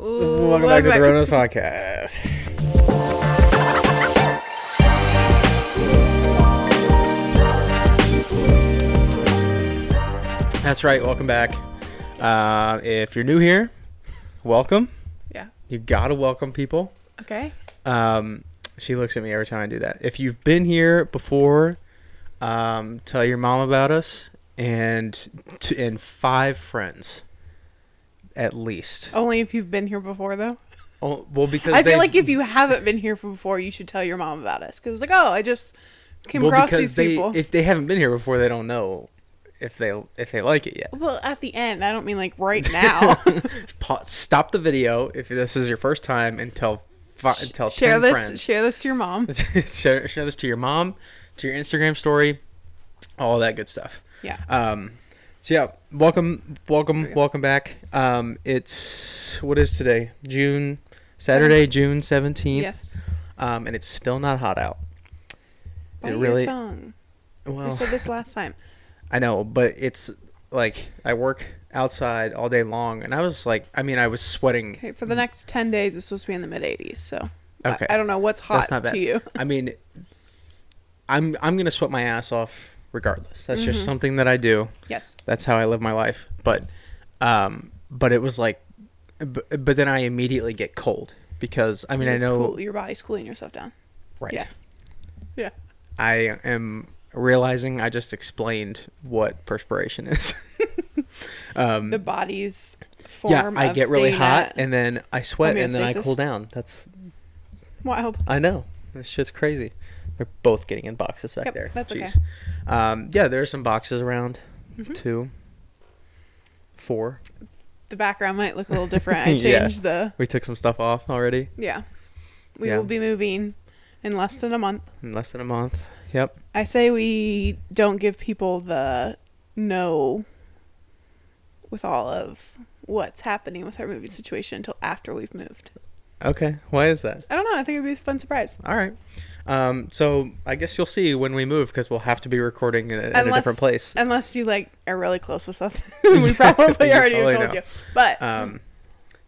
Ooh, Welcome back to the Ronos Podcast. That's right. Welcome back. Uh, if you're new here, welcome. Yeah. You gotta welcome people. Okay. Um, she looks at me every time I do that. If you've been here before, um, tell your mom about us and t- and five friends, at least. Only if you've been here before, though. Oh, well, because I feel like if you haven't been here before, you should tell your mom about us. Because it's like, oh, I just came well, across because these they people. if they haven't been here before, they don't know if they if they like it yet. well, at the end, I don't mean like right now. Stop the video if this is your first time and tell tell share 10 this. friends. Share this to your mom. share, share this to your mom, to your Instagram story, all that good stuff. Yeah. Um, so yeah, welcome, welcome, welcome back. Um, it's what is today? June Saturday, June seventeenth. Yes. Um, and it's still not hot out. Bite it really. your tongue. we Well, said this last time. I know, but it's like I work outside all day long, and I was like, I mean, I was sweating. Okay, for the next ten days, it's supposed to be in the mid 80s. So I- Okay. I, don't know what's hot That's not bad. to you. I mean, I'm I'm gonna sweat my ass off regardless. That's Mm-hmm. just something that I do. Yes. That's how I live my life. But, um, but it was like, but, but then I immediately get cold because I mean I You're know cool- your body's cooling yourself down. right. Yeah. Yeah. I am realizing I just explained what perspiration is. um, The body's form. yeah, I get really hot and then I sweat and then I cool down. That's wild. I know. This shit's crazy. They're both getting in boxes back Yep, there. that's okay. Jeez. Um, yeah, there's some boxes around. Mm-hmm. Two, four. The background might look a little different. I Yeah. changed the We took some stuff off already yeah. We Yeah. will be moving in less than a month. in less than a month. Yep. I say we don't give people the no with all of what's happening with our moving situation until after we've moved. Okay. Why is that? I don't know. I think it'd be a fun surprise. All right. Um, so I guess you'll see when we move because we'll have to be recording in a, in a different place. Unless you like are really close with something. we probably already probably have told know. you. But Um,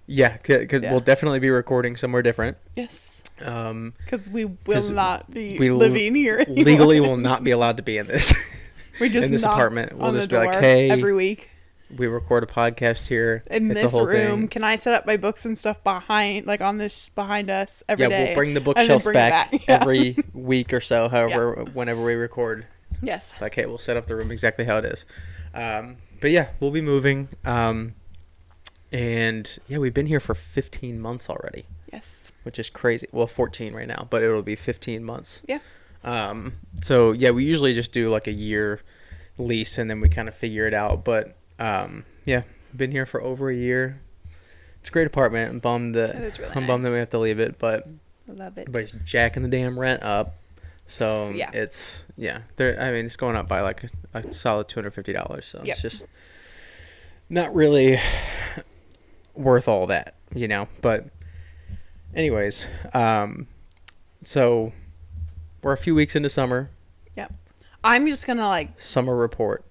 yeah, because Yeah. we'll definitely be recording somewhere different. yes, Um, because we will not be we living here anymore. legally, will not be allowed to be in this. we just in this apartment. We'll just be like, "Hey, every week. We record a podcast here. in it's this a whole room. thing. Can I set up my books and stuff behind, like on this behind us every yeah, day? we'll bring the bookshelves bring back, back. Yeah. every week or so, however, whenever we record. Yes. Like, hey, we'll set up the room exactly how it is. Um, but yeah, we'll be moving. Um, and yeah, we've been here for 15 months already, Yes. which is crazy. Well, 14 right now, but it'll be 15 months. Yeah. Um, so yeah, we usually just do like a year lease and then we kind of figure it out. But um, yeah, been here for over a year. It's a great apartment. I'm bummed that really I'm bummed that nice. we have to leave it, but I love it. everybody's jacking the damn rent up. So Yeah. it's yeah, there. I mean, it's going up by like a, a solid two hundred fifty dollars. So Yep. it's just not really worth all that, you know. But anyways, um, so we're a few weeks into summer. Yep. I'm just gonna like. Summer report.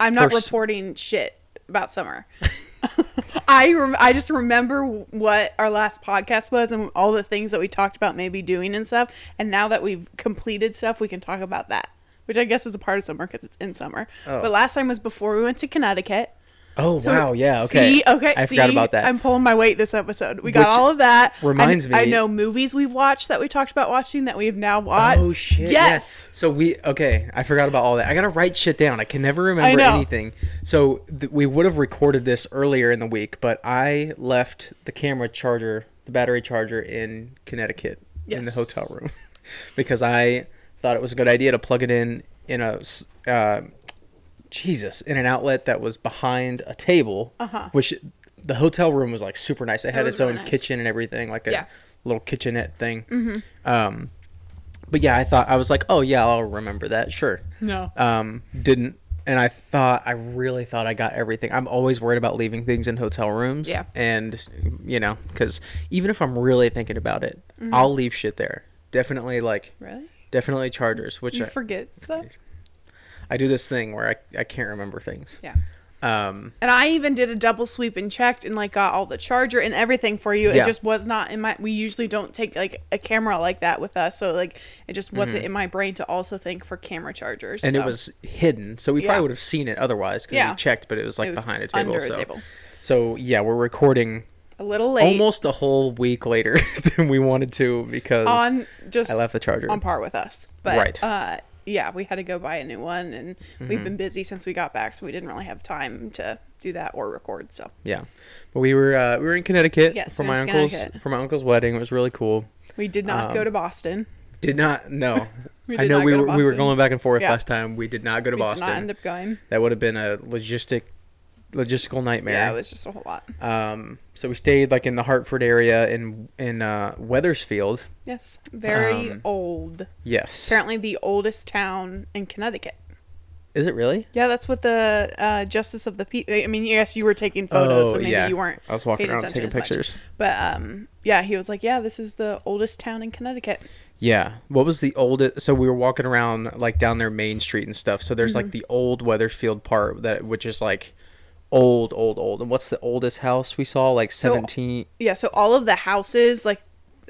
I'm not First- reporting shit about summer. I rem- I just remember what our last podcast was and all the things that we talked about maybe doing and stuff. And now that we've completed stuff, we can talk about that, which I guess is a part of summer because it's in summer. Oh. But last time was before we went to Connecticut. Oh So- wow, yeah, okay. See, okay. I forgot see? about that. I'm pulling my weight this episode. We got Which all of that. reminds I, I know movies we've watched that we talked about watching that we have now watched. Oh shit! Yes. Yeah. So we okay. I forgot about all that. I gotta write shit down. I can never remember know. anything. So th- we would have recorded this earlier in the week, but I left the camera charger, the battery charger, in Connecticut in the hotel room because I thought it was a good idea to plug it in in a. uh, Jesus in an outlet that was behind a table, Uh-huh. which the hotel room was like super nice. It had was its own nice. kitchen and everything, like a Yeah. little kitchenette thing. Um, but yeah, I thought I was like, oh yeah, I'll remember that. Sure. No. Um, didn't, and I thought I really thought I got everything. I'm always worried about leaving things in hotel rooms. Yeah. And you know, because even if I'm really thinking about it, Mm-hmm. I'll leave shit there. Definitely like Really? definitely chargers, which You I, forget stuff? I do this thing where I I can't remember things. Yeah. Um, And I even did a double sweep and checked and like got all the charger and everything for you. Yeah. It just was not in my. We usually don't take like a camera like that with us, so like it just wasn't in my brain to also think for camera chargers. Mm-hmm. and it was hidden, so we Yeah. probably would have seen it otherwise because Yeah. we checked, but it was like it was behind a table. under so. a table. so yeah, we're recording A little late. almost a whole week later than we wanted to because on just I left the charger. on par with us. But Right. uh yeah, we had to go buy a new one and Mm-hmm. we've been busy since we got back, so we didn't really have time to do that or record. So Yeah, but we were uh, we were in Connecticut Yes, for we my uncle's for my uncle's wedding. It was really cool. we did not go Um, to Boston. Did not no. I know we were we were going back and forth Yeah. last time. We did not go to We did Boston. not end up going. that would have been a logistic logistical nightmare. Yeah, it was just a whole lot. Um, so we stayed like in the Hartford area in in uh, Wethersfield. Yes, very Um, old. Yes. Apparently, the oldest town in Connecticut. Is it really? Yeah, that's what the uh, Justice of the Peace. I mean, yes, you were taking photos, so maybe you weren't. I was walking around taking as much. pictures. But um, yeah, he was like, "Yeah, this is the oldest town in Connecticut." Yeah. What was the oldest? So we were walking around like down their main street and stuff. So there's Mm-hmm. like the old Wethersfield part that which is like old, old, old. And what's the oldest house we saw? Like So- seventeen. Yeah, so all of the houses, like,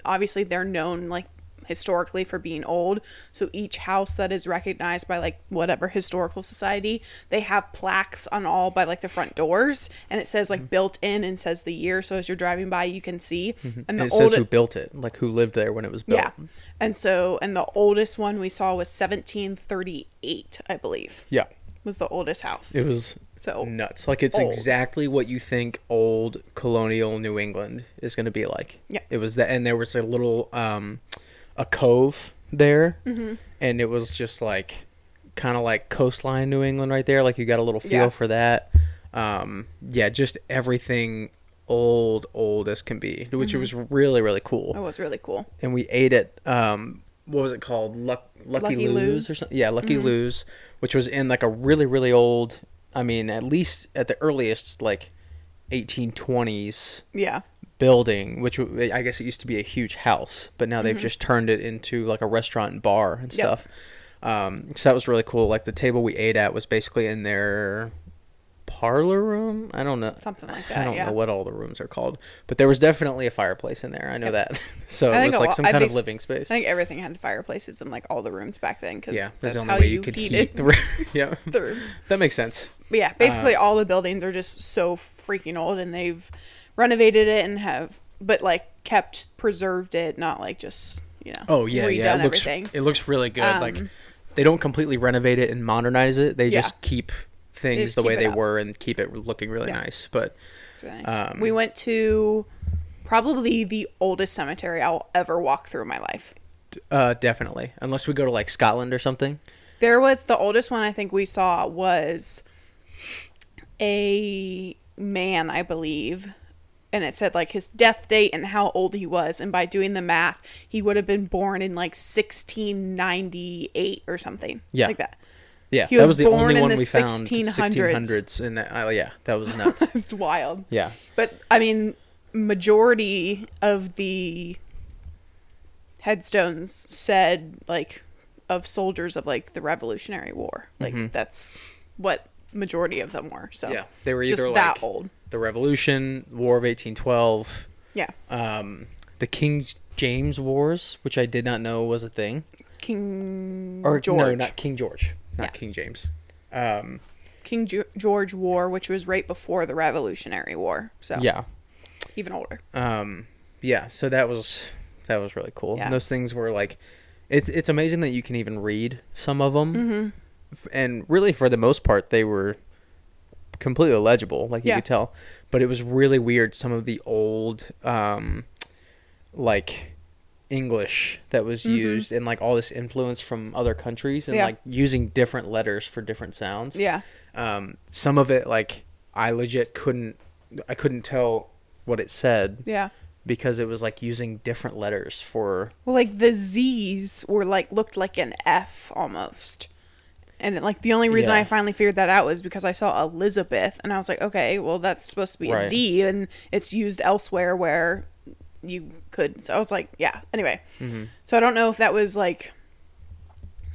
obviously they're known like historically for being old. So each house that is recognized by like whatever historical society, they have plaques on all by like the front doors, and it says like Mm-hmm. built in and says the year. So as you're driving by, you can see. And And the it old, says who built it, like who lived there when it was built. yeah, and so and the oldest one we saw was 1738, I believe, Yeah. was the oldest house. It was so nuts. Like it's old. exactly what you think old colonial New England is going to be like. Yeah. It was that, and there was a little um, a cove there, Mm-hmm. and it was just like kind of like coastline New England right there. Like you got a little feel Yeah. for that. Um, yeah, just everything old, old as can be, which Mm-hmm. was really really cool. it was really cool. And we ate at um, what was it called? Luck, Lucky, Lucky Lou's or Lou's. Mm-hmm. something. Yeah, Lucky Lou's, which was in like a really really old. I mean, at least at the earliest, like 1820s Yeah, building, which w- I guess it used to be a huge house, but now they've just turned it into like a restaurant and bar and Mm-hmm. Yep. stuff. Um, so that was really cool. Like the table we ate at was basically in their parlor room. I don't know. something like that. I don't yeah. know what all the rooms are called, but there was definitely a fireplace in there. I know that. so I it was like some I kind of living space. I think everything had fireplaces in like all the rooms back then because Yeah, that's the only how way you, you could heat the room. yeah, the rooms. that makes sense. But yeah, Uh, basically all the buildings are just so freaking old, and they've renovated it and have, but like kept preserved it, not like just you know. Oh yeah, yeah. It looks everything. it looks really good. like Um, they don't completely renovate it and modernize it. They Yeah. just keep things the way they up. were and keep it looking really Yeah. nice. But really nice. um, we went to probably the oldest cemetery I'll ever walk through in my life. uh, definitely, unless we go to like Scotland or something. There was the oldest one I think we saw was a man, I believe. And it said like his death date and how old he was. And by doing the math, he would have been born in like 1698 or something. Yeah. Like that. Yeah, He that was was the born only in one the we found. 1600s. 1600s in that. Oh yeah, that was nuts. It's wild. yeah, But I mean, majority of the headstones said like of soldiers of like the Revolutionary War. Like that's what majority of them were. So Mm-hmm. yeah, they were just either that old. the Revolution, War of 1812, Yeah, um, the King James Wars, which I did not know was a thing. King Or George. no, not King George, not Yeah. King James. Um, King Ge- George War, which was right before the Revolutionary War. So yeah, even older. um yeah so that was that was really cool Yeah. and those things were like it's it's amazing that you can even read some of them Mm-hmm. And really for the most part they were completely legible like you Yeah. could tell but it was really weird some of the old um like english that was used and like all this influence from other countries and Mm-hmm. Yeah. like using different letters for different sounds Yeah. um some of it like i legit couldn't i couldn't tell what it said Yeah. because it was like using different letters for Well, like the Z's were like looked like an F almost. And like the only reason Yeah. I finally figured that out was because I saw Elizabeth and I was like, okay, well that's supposed to be a Right. Z and it's used elsewhere where you could. So I was like, yeah. Anyway, Mm-hmm. so I don't know if that was like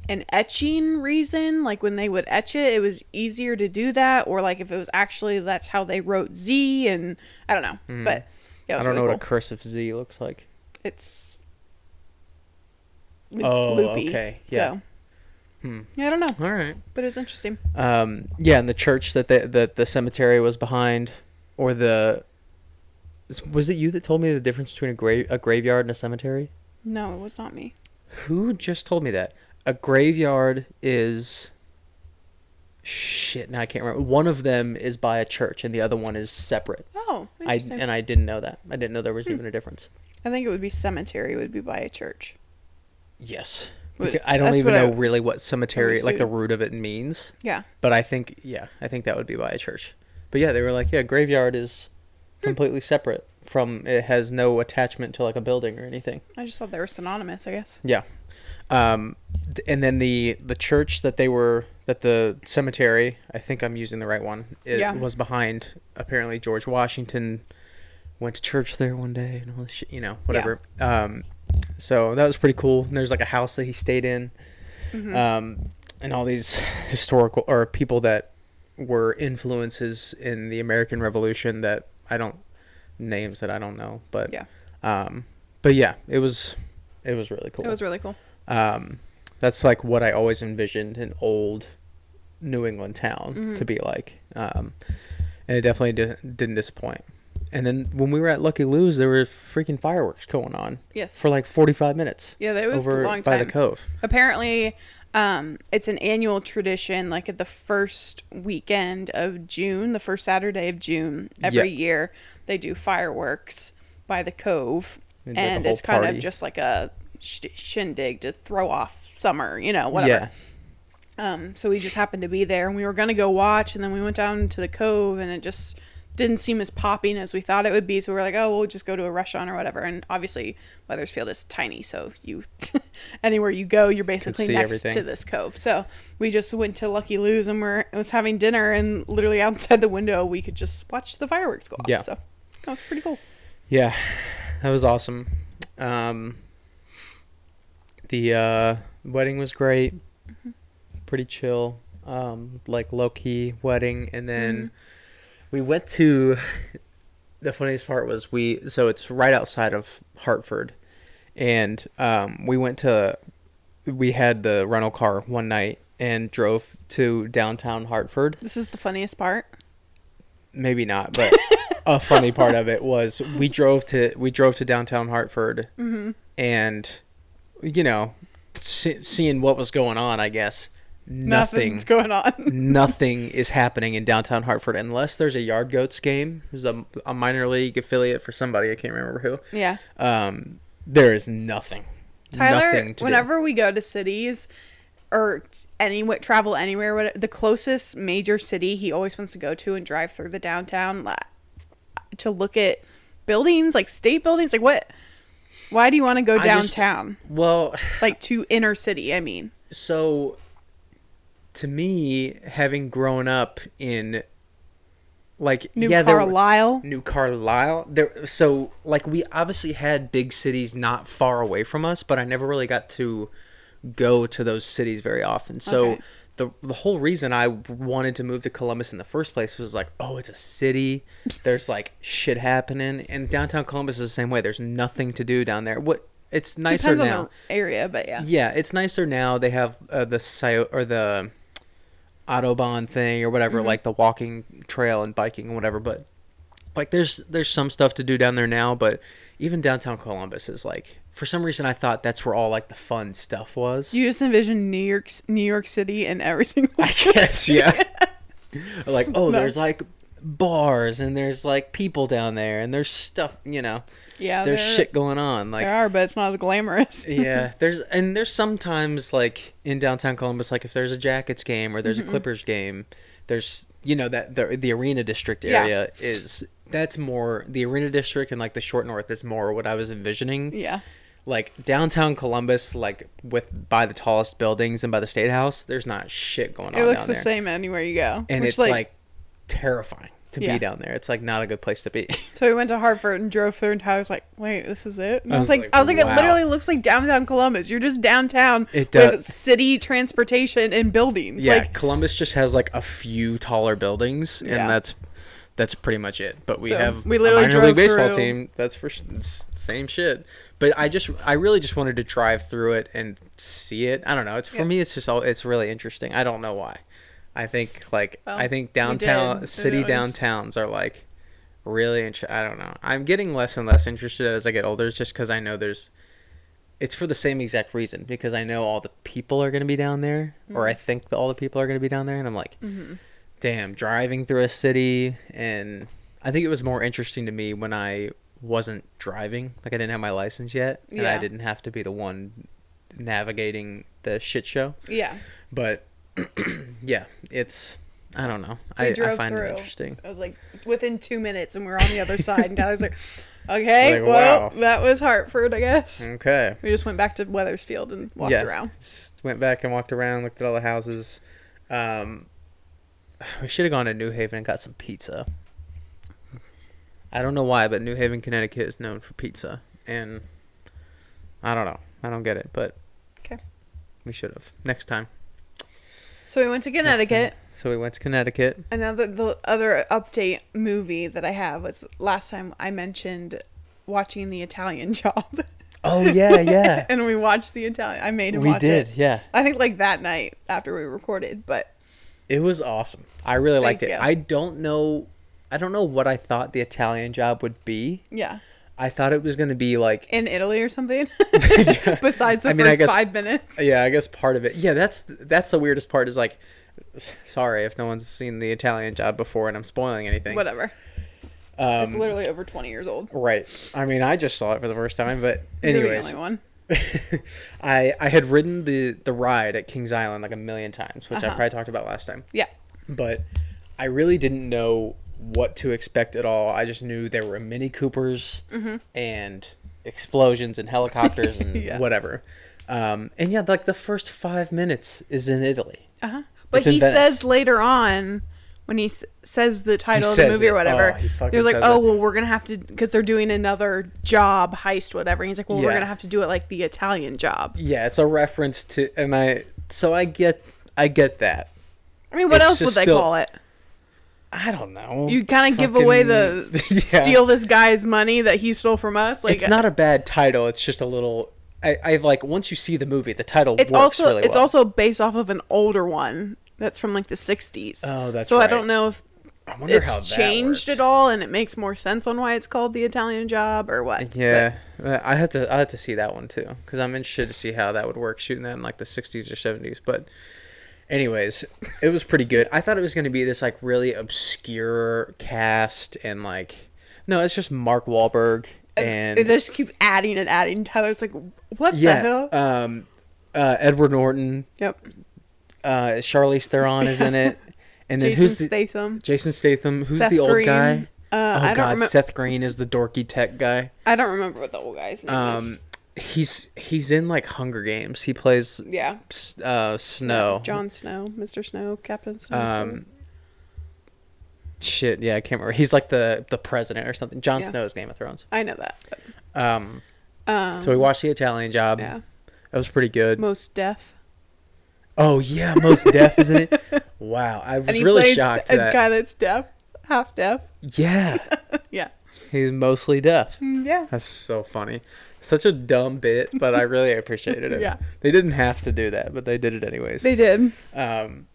an etching reason, like when they would etch it, it was easier to do that, or like if it was actually that's how they wrote Z, and I don't know, but yeah. I don't know really what a cursive Z looks like. it's loop- Oh, loopy. okay, yeah. So, Hmm. yeah, I don't know, All right. but it's interesting. Um, yeah, and the church that the that the cemetery was behind, or the was it you that told me the difference between a grave a graveyard and a cemetery? No, it was not me. Who just told me that? A graveyard is shit. Now I can't remember. One of them is by a church, and the other one is separate. Oh, I interesting. Hmm. and I didn't know that. I didn't know there was even a difference. I think it would be cemetery would be by a church. Yes. Because I don't that's even what I- know really what cemetery, like the root of it means. Yeah. But I think, yeah, I think that would be by a church. But yeah, they were like, yeah, graveyard is completely separate from. It has no attachment to like a building or anything. I just thought they were synonymous, I guess. Yeah. Um, and then the the church that they were that the cemetery, I think I'm using the right one. It Yeah. was behind. Apparently, George Washington went to church there one day and all this shit, you know, whatever. Um, so that was pretty cool. And there's like a house that he stayed in. Mm-hmm. Um, and all these historical or people that were influences in the American Revolution that I don't names that I don't know, but Yeah. um, but yeah, it was it was really cool. It was really cool. um, that's like what I always envisioned an old New England town Mm-hmm. to be like, um, and it definitely di- didn't disappoint. And then when we were at Lucky Lou's, there were freaking fireworks going on Yes. for like forty five minutes yeah, that was over a long time. by the cove. Apparently, um, it's an annual tradition. Like at the first weekend of June, the first Saturday of June, every Yeah. year they do fireworks by the cove, They do, like, a and it's kind party. of just like a sh- shindig to throw off summer, you know, whatever. Yeah, Um, so we just happened to be there, and we were gonna go watch, and then we went down to the cove, and it just didn't seem as popping as we thought it would be. So we are like, oh, we'll just go to a restaurant or whatever. And obviously, Wethersfield is tiny, so you anywhere you go, you're basically next everything. to this cove. So we just went to Lucky Lou's, and we're was having dinner, and literally outside the window, we could just watch the fireworks go off. Yeah. So that was pretty cool. yeah, that was awesome. Um, the uh, wedding was great, Mm-hmm. pretty chill, um, like low key wedding, and then. Mm-hmm. We went to the funniest part was we so it's right outside of hartford. And um, we went to we had the rental car one night and drove to downtown hartford. This is the funniest part. maybe not but a funny part of it was we drove to we drove to downtown hartford and you know see, seeing what was going on i guess nothing Nothing's going on. nothing is happening in downtown Hartford unless there's a Yard Goats game. There's a, a minor league affiliate for somebody. I can't remember who. yeah. Um, there is nothing. Tyler, nothing to do. whenever we go to cities or any travel anywhere, the closest major city he always wants to go to and drive through the downtown to look at buildings, like state buildings. Like what? Why do you want to go I just- downtown? Well, like to inner city? I mean, so to me, having grown up in like New yeah, Carlisle. New Carlisle. There, so like we obviously had big cities not far away from us, but I never really got to go to those cities very often. So Okay. the the whole reason I wanted to move to Columbus in the first place was like, oh, it's a city. There's like shit happening, and downtown Columbus is the same way. There's nothing to do down there. What it's nicer Depends now. area, but yeah. Yeah, it's nicer now. They have uh, the site or the autobahn thing or whatever, mm-hmm. like the walking trail and biking and whatever. But like, there's there's some stuff to do down there now. But even downtown Columbus is like, for some reason, I thought that's where all like the fun stuff was. You just envision New York, New York City, and every single. I guess, yeah. like, oh, No. there's like bars and there's like people down there and there's stuff, you know, Yeah, there's there, shit going on. Like, there are, but it's not as glamorous. yeah, there's and there's sometimes like in downtown Columbus, like if there's a Jackets game or there's a Clippers game, there's you know that the the arena district Yeah. area is that's more the arena district and like the short north is more what I was envisioning. yeah. Like downtown Columbus, like with by the tallest buildings and by the state house, there's not shit going on It looks the there, same anywhere you go. and which, it's like, terrifying. To Yeah. be down there. It's like not a good place to be. So we went to Hartford and drove through, and I was like, "Wait, this is it?" And I was, like, "I was like, wow. it literally looks like downtown Columbus. You're just downtown It with does. city transportation and buildings. yeah, Like, Columbus just has like a few taller buildings, and Yeah. that's that's pretty much it. But we So, have we literally a minor drove league baseball through- team. That's for same shit. But I just I really just wanted to drive through it and see it. I don't know. It's for Yeah. me. It's just all. It's really interesting. I don't know why. I think like Well, I think downtown city It downtowns are like really. I don't know. I'm getting less and less interested as I get older, just because I know there's. It's for the same exact reason because I know all the people are going to be down there, or I think that all the people are going to be down there, and I'm like, mm-hmm. damn, driving through a city, and I think it was more interesting to me when I wasn't driving, like I didn't have my license yet, and I didn't have to be the one navigating the shit show. yeah, But yeah, it's I don't know. We I, I find through. it interesting. I was like, within two minutes, and we're on the other side. And Tyler's like, "Okay, Like, well, wow. that was Hartford, I guess." Okay. We just went back to Wethersfield and walked yeah. around. Just went back and walked around, looked at all the houses. Um, we should have gone to New Haven and got some pizza. I don't know why, but New Haven, Connecticut is known for pizza, and I don't know. I don't get it, but Okay. we should have next time. So we went to Connecticut. So we went to Connecticut. Another the other update movie that I have was last time I mentioned watching the Italian Job, Oh yeah, yeah. and we watched the Italian. I made him we did, it. yeah. I think like that night after we recorded, but It was awesome. I really liked it. you. I don't know. I don't know what I thought the Italian job would be. yeah, I thought it was going to be like in Italy or something. Besides the I mean, I first guess- five minutes. Yeah, I guess part of it. Yeah, that's that's the weirdest part. Is like, sorry if no one's seen the Italian Job before, and I'm spoiling anything. Whatever. it's Um, literally over twenty years old. right. I mean, I just saw it for the first time, but anyways, only one. I I had ridden the the ride at Kings Island like a million times, which I Uh-huh. probably talked about last time. Yeah. But I really didn't know what to expect at all. I just knew there were Mini Coopers and explosions and helicopters and Mm-hmm. Yeah. whatever. Um, and yeah, like the first five minutes is in Italy. Uh huh. But he Venice. says later on, when he s- says the title of the movie or whatever, Oh, they're like, "Oh, it. well, we're gonna have to because they're doing another job heist, whatever." And he's like, "Well, we're gonna have to do it like the Italian job." Yeah, it's a reference to, and I so I get I get that. I mean, what It's else would they still- call it? I don't know. You kind of give away the Yeah. steal this guy's money that he stole from us. Like it's not a bad title. It's just a little. I, I've like once you see the movie, the title It's works also really it's well. also based off of an older one that's from like the '60s. Oh, that's so I don't know if I wonder how it's that changed worked. at all, and it makes more sense on why it's called the Italian Job or what. Yeah, uh, I had to I had to see that one too because I'm interested to see how that would work shooting that in like the 60s or 70s. But anyways, it was pretty good. I thought it was going to be this like really obscure cast and like no, it's just Mark Wahlberg and they just keep adding and adding. Tyler's like, what the hell? um, uh, Edward Norton, yep. uh, Charlize Theron is in it, and then Jason who's the Statham. Jason Statham? Who's Seth the old Green. guy? Uh, oh I don't God, remember. Seth Green is the dorky tech guy. I don't remember what the old guy's name Um, he's he's in like Hunger Games. He plays. Yeah. uh, Snow. John Snow, Mr. Snow, Captain Snow. Um, shit, yeah, I can't remember. He's like the the president or something. John Yeah. Snow is Game of Thrones. I know that. But, Um, um, so we watched the Italian Job. yeah. That was pretty good. Most deaf. Oh yeah, most deaf, isn't it? Wow, I was really shocked. a That. guy that's deaf, half deaf. Yeah, Yeah. he's mostly deaf. Mm, Yeah. That's so funny. Such a dumb bit, but I really appreciated it. Yeah. They didn't have to do that, but they did it anyways. They did. Um,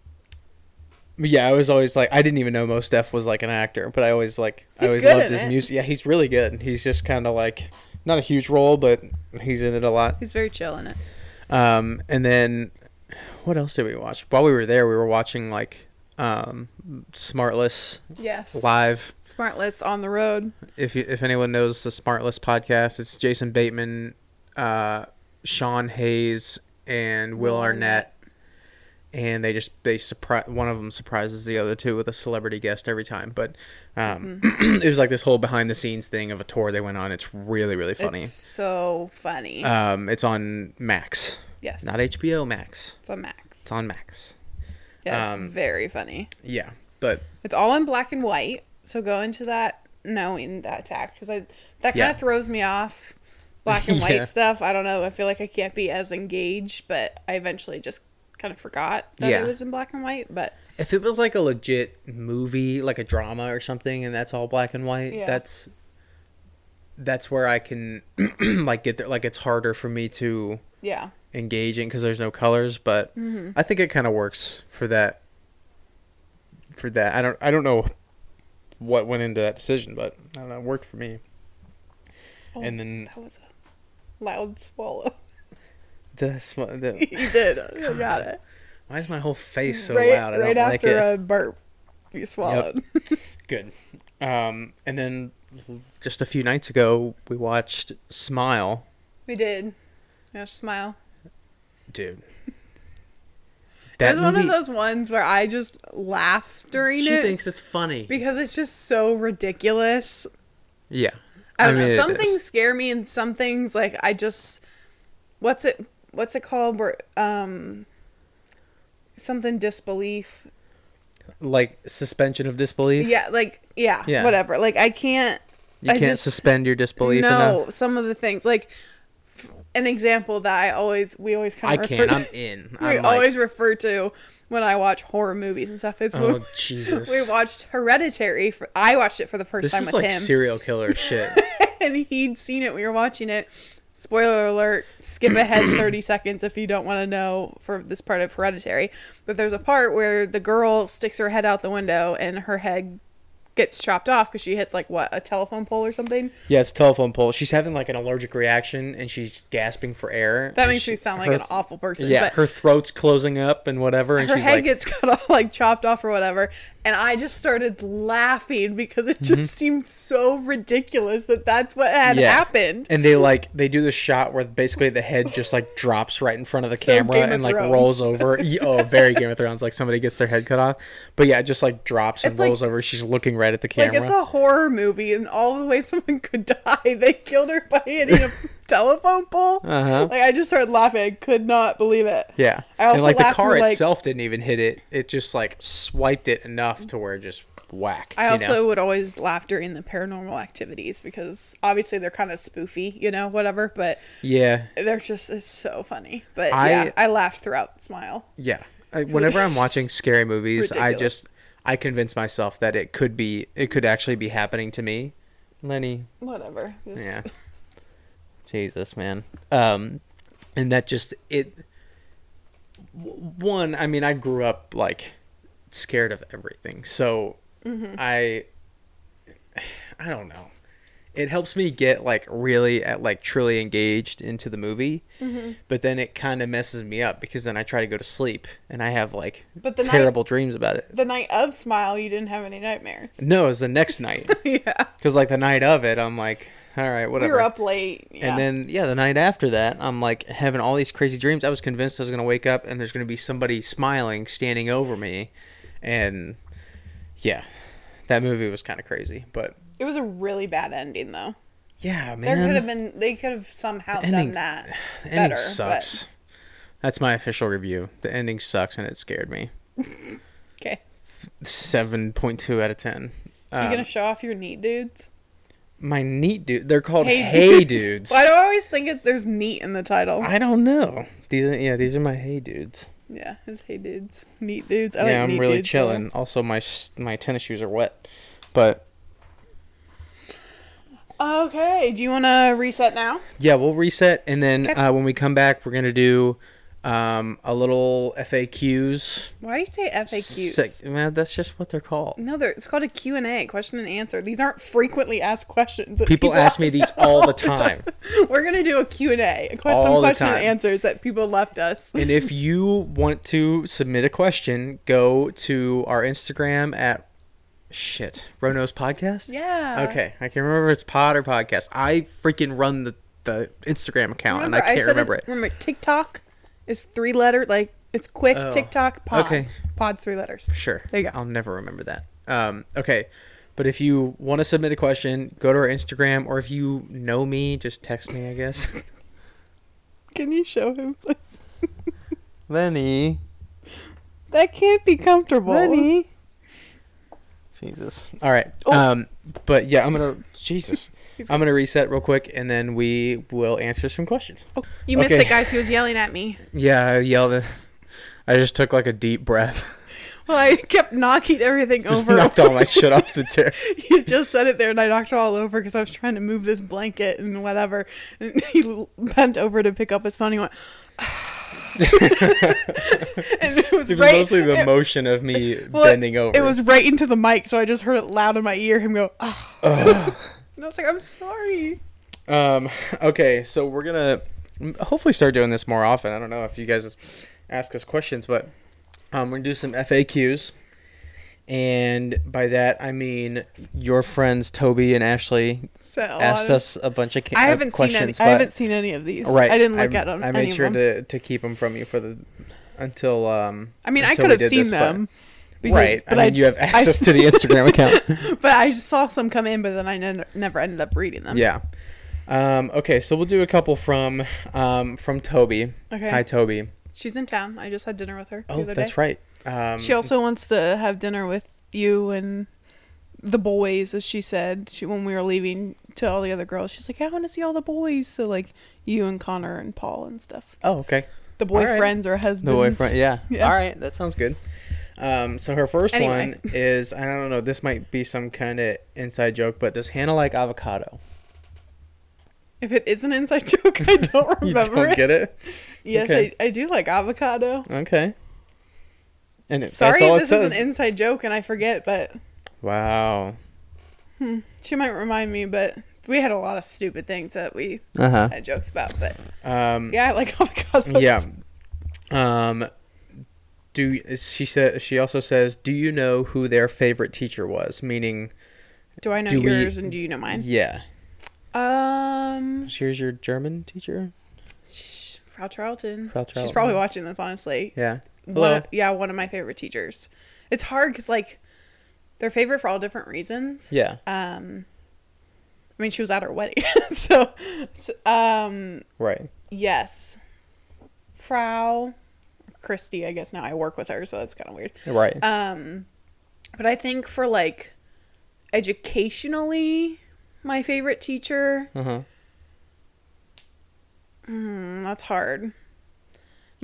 yeah, I was always like, I didn't even know Mos Def was like an actor, but I always like, I He's always good loved his it. music. Yeah, he's really good. He's just kind of like, not a huge role, but he's in it a lot. He's very chill in it. Um, and then what else did we watch? While we were there, we were watching like, um, Smartless Yes. live. Smartless on the road. If you, if anyone knows the Smartless podcast, it's Jason Bateman, uh, Sean Hayes, and Will Arnett. And they just they surprise one of them surprises the other two with a celebrity guest every time. But um, Mm-hmm. it was like this whole behind the scenes thing of a tour they went on. It's really really funny. It's so funny. Um, it's on Max, yes. not HBO Max. It's on Max. It's on Max. Yeah, it's um, very funny. Yeah, but It's all in black and white, So go into that knowing that fact because I that kind Yeah. of throws me off. Black and white Yeah. stuff. I don't know. I feel like I can't be as engaged, but I eventually just kind of forgot that Yeah. it was in black and white. But If it was like a legit movie, like a drama or something, and that's all black and white, Yeah. that's that's where I can like get there. Like it's harder for me to yeah, engage in because there's no colors. But Mm-hmm. I think it kind of works for that. For that, I don't. I don't know what went into that decision, but I don't know. It worked for me. Oh, and then that was a loud swallow. the, sm- the you did. I got it. why is my whole face so right loud? I right don't like after it. a burp, you swallowed. Good. Um, and then just a few nights ago, we watched Smile. we did. Yeah, smile. Dude. It was one of those ones where I just laugh during She it She thinks it's funny. because it's just so ridiculous. Yeah. I don't mean, know. Some things scare me, and some things like I just what's it what's it called? Where um something disbelief. like suspension of disbelief. Yeah, like yeah, Yeah. whatever. Like I can't. You I can't just- suspend your disbelief no, enough. some of the things like an example that I always we always kind of I can't. refer I'm in. we I'm like, always refer to when I watch horror movies and stuff. Is oh when Jesus. we watched Hereditary. For, I watched it for the first this time is with like him. serial killer shit. and he'd seen it. We were watching it. Spoiler alert, skip ahead 30 seconds if you don't want to know for this part of Hereditary. But there's a part where the girl sticks her head out the window and her head gets chopped off because she hits, like, what, a telephone pole or something? yeah, it's a telephone pole. She's having like an allergic reaction and she's gasping for air. That makes she- me sound like her an awful person. Yeah, her throat's closing up and whatever, and her she's head like, gets cut off, like chopped off or whatever. And I just started laughing because it just seemed so ridiculous that that's what had Mm-hmm. Yeah. happened. and they like they do the shot where basically the head just like drops right in front of the So camera of and like Thrones. rolls over. Oh, very Game of Thrones, like somebody gets their head cut off. But yeah, it just like drops and It's like- rolls over. She's looking right at the Like it's a horror movie, and all the way someone could die, they killed her by hitting a telephone pole. Uh-huh. Like I just started laughing. I could not believe it. yeah, I also and like the car like- itself didn't even hit it. It just like swiped it enough to where it just whack. I also know? would always laugh during the paranormal activities because obviously they're kind of spoofy, you know, whatever. But yeah, they're just it's so funny. But I- yeah, I laughed throughout. Smile. yeah. I, whenever I'm watching scary movies, I just I convince myself that it could be it could actually be happening to me. Lenny, Whatever. Just- Yeah. Jesus, man. Um, and that just it. One, I mean, I grew up like scared of everything, so I. I don't know. It helps me get like really at like truly engaged into the movie, mm-hmm. but then it kind of messes me up because then I try to go to sleep and I have like But the night- terrible dreams about it. The night of Smile, you didn't have any nightmares. No, it was the next night yeah. because like the night of it, I'm like, all right, whatever. were up late. Yeah. And then yeah, the night after that, I'm like having all these crazy dreams. I was convinced I was gonna wake up and there's gonna be somebody smiling standing over me, and yeah, that movie was kind of crazy. But it was a really bad ending, though. yeah, man. There could have been. They could have somehow The ending- done that the ending better. sucks. That's my official review. The ending sucks and it scared me. Okay, Seven point two out of ten. you Um, gonna show off your neat dudes? my neat dude. They're called Hey, dudes. Why do I always think it, there's neat in the title? I don't know. These are yeah. These are my Hey dudes. yeah, it's hey dudes, neat dudes. I yeah, like I'm really dudes chilling. Also, my my tennis shoes are wet, but. Okay, do you want to reset now? yeah, we'll reset, and then Okay. uh, when we come back, we're gonna do um, a little FAQs. Why do you say FAQs? Sick- man, that's just what they're called. No, they're, it's called a Q&A, question and answer. These aren't frequently asked questions. that People ask me these all the time. We're going to do a Q&A, a question, All the question and answers that people left us. And if you want to submit a question, go to our Instagram at shit Ronos Podcast. Yeah. Okay, I can't remember if it's pod or podcast. I freaking run the the Instagram account Remember, and I can't said remember it. Remember, TikTok is three letter, like, it's quick, Oh, TikTok, pod. okay. Pod's three letters. Sure. There you go. I'll never remember that. Um, okay. But if you want to submit a question, go to our Instagram, or if you know me, just text me, I guess. Can you show him, please? Lenny. That can't be comfortable. Jesus. All right. Oh. Um, but yeah, I'm gonna Jesus. I'm gonna reset real quick, and then we will answer some questions. Oh, you missed Okay. it, guys. He was yelling at me. Yeah, I yelled. I just took like a deep breath. Well, I kept knocking everything Just over. knocked all my shit off the chair. you just said it there, and I knocked it all over because I was trying to move this blanket and whatever. And he bent over to pick up his phone. He went, and it was It was right. mostly the it, motion of me well, bending over. It was right into the mic, so I just heard it loud in my ear. Him go, oh. And I was like, I'm sorry. Um. Okay, so we're gonna hopefully start doing this more often. I don't know if you guys ask us questions, but um, we're gonna do some FAQs, and by that I mean your friends Toby and Ashley So asked us a bunch of ca- I haven't seen any. questions. I haven't seen any of these. Right. I didn't look I, at them. I made sure to, to keep them from you for the until um. I mean, I could have seen this, but- them. because- right. But I mean, you just- have access to the Instagram account. but I just saw some come in, but then I ne- never ended up reading them. yeah. Um, okay, so we'll do a couple from um, from Toby. Okay. Hi, Toby. She's in town. I just had dinner with her the Oh, that's day. right. Um, She also wants to have dinner with you and the boys, as she said. She, when we were leaving to all the other girls, she's like, "I want to see all the boys." So like you and Connor and Paul and stuff. Oh, okay. The All right. boyfriends or husbands. The boyfriend. Yeah. Yeah. All right, that sounds good. Um, so her first Anyway. one is I don't know. This might be some kind of inside joke, but does Hannah like avocado? If it is an inside joke, I don't remember. You don't it. get it? Yes, Okay. I, I do like avocado. Okay. And it, Sorry, that's all this it is an inside joke and I forget, but wow. she might remind me. But we had a lot of stupid things that we Uh huh. had jokes about. But Um, yeah, like avocados. yeah. Um, do she said she also says, "Do you know who their favorite teacher was?" Meaning, Do I know Do we- yours and do you know mine? yeah. Um, Here's your German teacher. Frau Charlton. Frau Charlton. She's probably watching this, honestly. Yeah. One Hello. of- yeah, one of my favorite teachers. It's hard because like they're favorite for all different reasons. Yeah. Um, I mean, she was at our wedding, so, so um, Right. yes, Frau Christy. I guess now I work with her, so that's kind of weird. Right. Um, but I think for like educationally, my favorite teacher. Uh huh. Hmm, that's hard.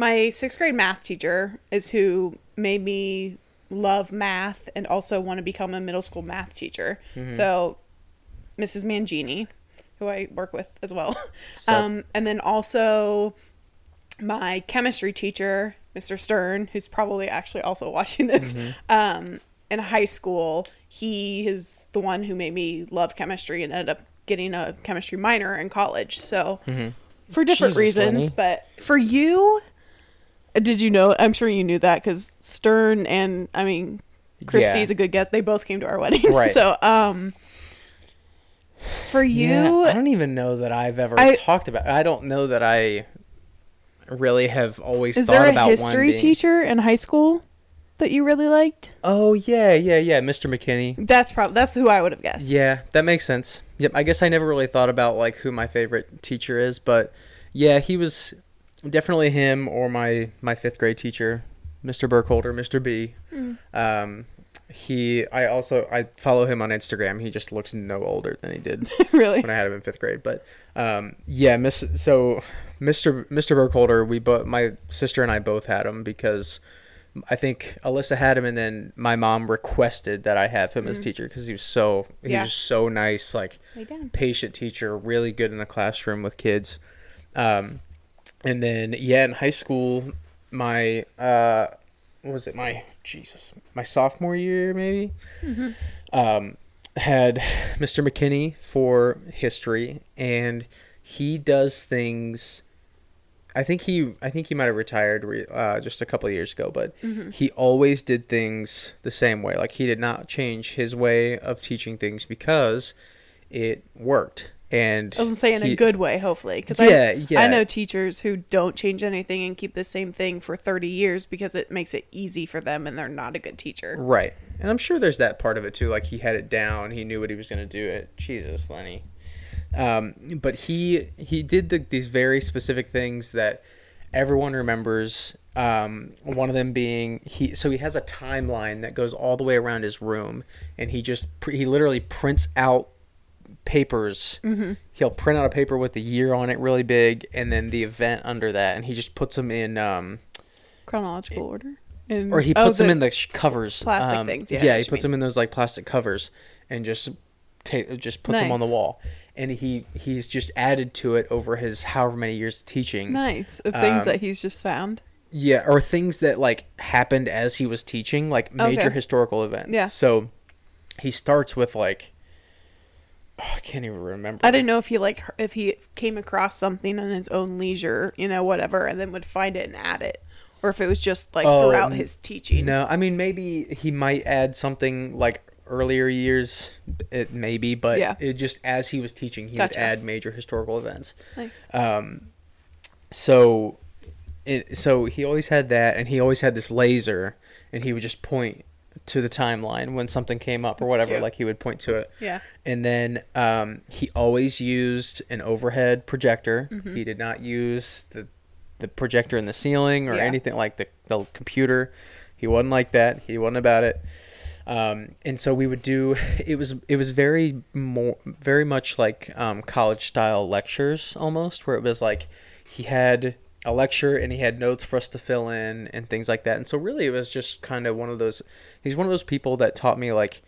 My sixth grade math teacher is who made me love math and also want to become a middle school math teacher. So, Mrs. Mangini, who I work with as well. So- Um, and then also my chemistry teacher, Mr. Stern, who's probably actually also watching this. Um, in high school, he is the one who made me love chemistry and ended up getting a chemistry minor in college. So, for different Jesus, reasons, but for you, did you know? I'm sure you knew that because Stern and I mean, Christy's Yeah. a good guess. They both came to our wedding, Right. so, um, for you, Yeah, I don't even know that I've ever I- talked about. I don't know that I really have always is thought there a about one history being. teacher in high school that you really liked? Oh yeah, yeah, yeah, Mr. McKinney. That's probably that's who I would have guessed. Yeah, that makes sense. Yep, I guess I never really thought about like who my favorite teacher is, but yeah, he was definitely him or my my fifth grade teacher, Mr. Burkholder, Mr. B. Mm. Um, he, I also I follow him on Instagram. He just looks no older than he did really. when I had him in fifth grade. But um, yeah, Miss. So Mr. Mr. Burkholder, we both my sister and I both had him because I think Alyssa had him, and then my mom requested that I have him as teacher because he was so he Mm. Yeah. was so nice, like patient teacher, really good in the classroom with kids. Um, and then yeah, in high school, my uh, what was it my Jesus my sophomore year maybe um, had Mr. McKinney for history, and he does things. I think he I think he might have retired re- uh, just a couple of years ago, but he always did things the same way. Like he did not change his way of teaching things because it worked. And I was gonna say in he- a good way, hopefully, because Yeah, I, yeah. I know teachers who don't change anything and keep the same thing for thirty years because it makes it easy for them, and they're not a good teacher. Right. And I'm sure there's that part of it too. Like he had it down. He knew what he was going to do. It. Jesus, Lenny. Um, but he he did the, these very specific things that everyone remembers um, one of them being he. So he has a timeline that goes all the way around his room, and he just pr- he literally prints out papers. Mm-hmm. He'll print out a paper with the year on it really big, and then the event under that, and he just puts them in. Um, Chronological order. And, or he oh, puts them the- in the sh- covers. plastic um, things, yeah, Yeah, he puts them in those like plastic covers, and just ta- just puts them on the wall. And he he's just added to it over his however many years of teaching. Nice. Of things Um, that he's just found. Yeah, or things that like happened as he was teaching, like major Okay. historical events. Yeah. So he starts with like oh, can't even remember. I didn't know if he like if he came across something on his own leisure, you know, whatever, and then would find it and add it, or if it was just like Oh, throughout his teaching. No, I mean maybe he might add something like earlier years, it maybe, but Yeah. it just as he was teaching, he Gotcha. would add major historical events. Nice. Um, so, it so he always had that, and he always had this laser, and he would just point to the timeline when something came up or That's whatever. cute. Like he would point to it. Yeah. And then um, he always used an overhead projector. Mm-hmm. He did not use the the projector in the ceiling or Yeah. anything like the the computer. He wasn't like that. He wasn't about it. Um, and so we would do. It was it was very more very much like um, college style lectures almost, where it was like he had a lecture and he had notes for us to fill in and things like that. And so really, it was just kind of one of those. He's one of those people that taught me like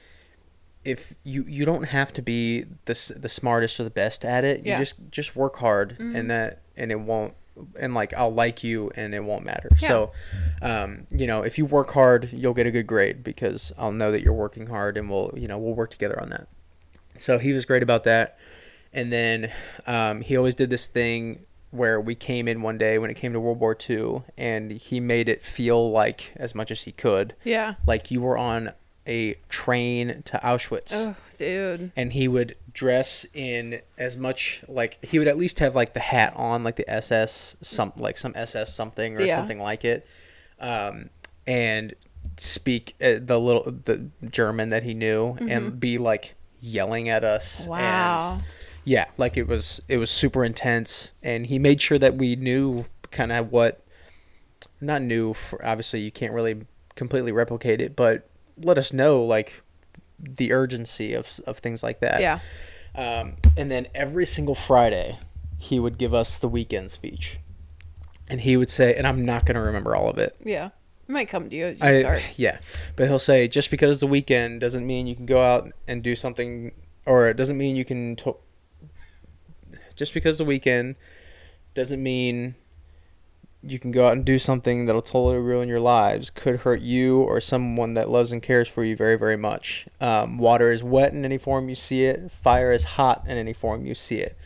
if you you don't have to be the the smartest or the best at it. Yeah. You just just work hard and that and it won't and like I'll like you and it won't matter. Yeah. So um you know, if you work hard, you'll get a good grade because I'll know that you're working hard and we'll, you know, we'll work together on that. So he was great about that. And then um he always did this thing where we came in one day when it came to World War II and he made it feel like as much as he could Yeah. like you were on a train to Auschwitz Oh, dude. and he would dress in as much like he would at least have like the hat on like the SS some like some SS something or Yeah. something like it um and speak uh, the little the German that he knew and be like yelling at us and Wow. Yeah like it was it was super intense and he made sure that we knew kind of what not knew for obviously you can't really completely replicate it but let us know like the urgency of of things like that yeah. um, and then every single friday he would give us the weekend speech and he would say and i'm not going to remember all of it Yeah. It might come to you as you I, start. yeah, but he'll say just because it's the weekend doesn't mean you can go out and do something, or it doesn't mean you can. To- just because the weekend doesn't mean you can go out and do something that'll totally ruin your lives. Could hurt you or someone that loves and cares for you very, very much. Um, water is wet in any form you see it. Fire is hot in any form you see it.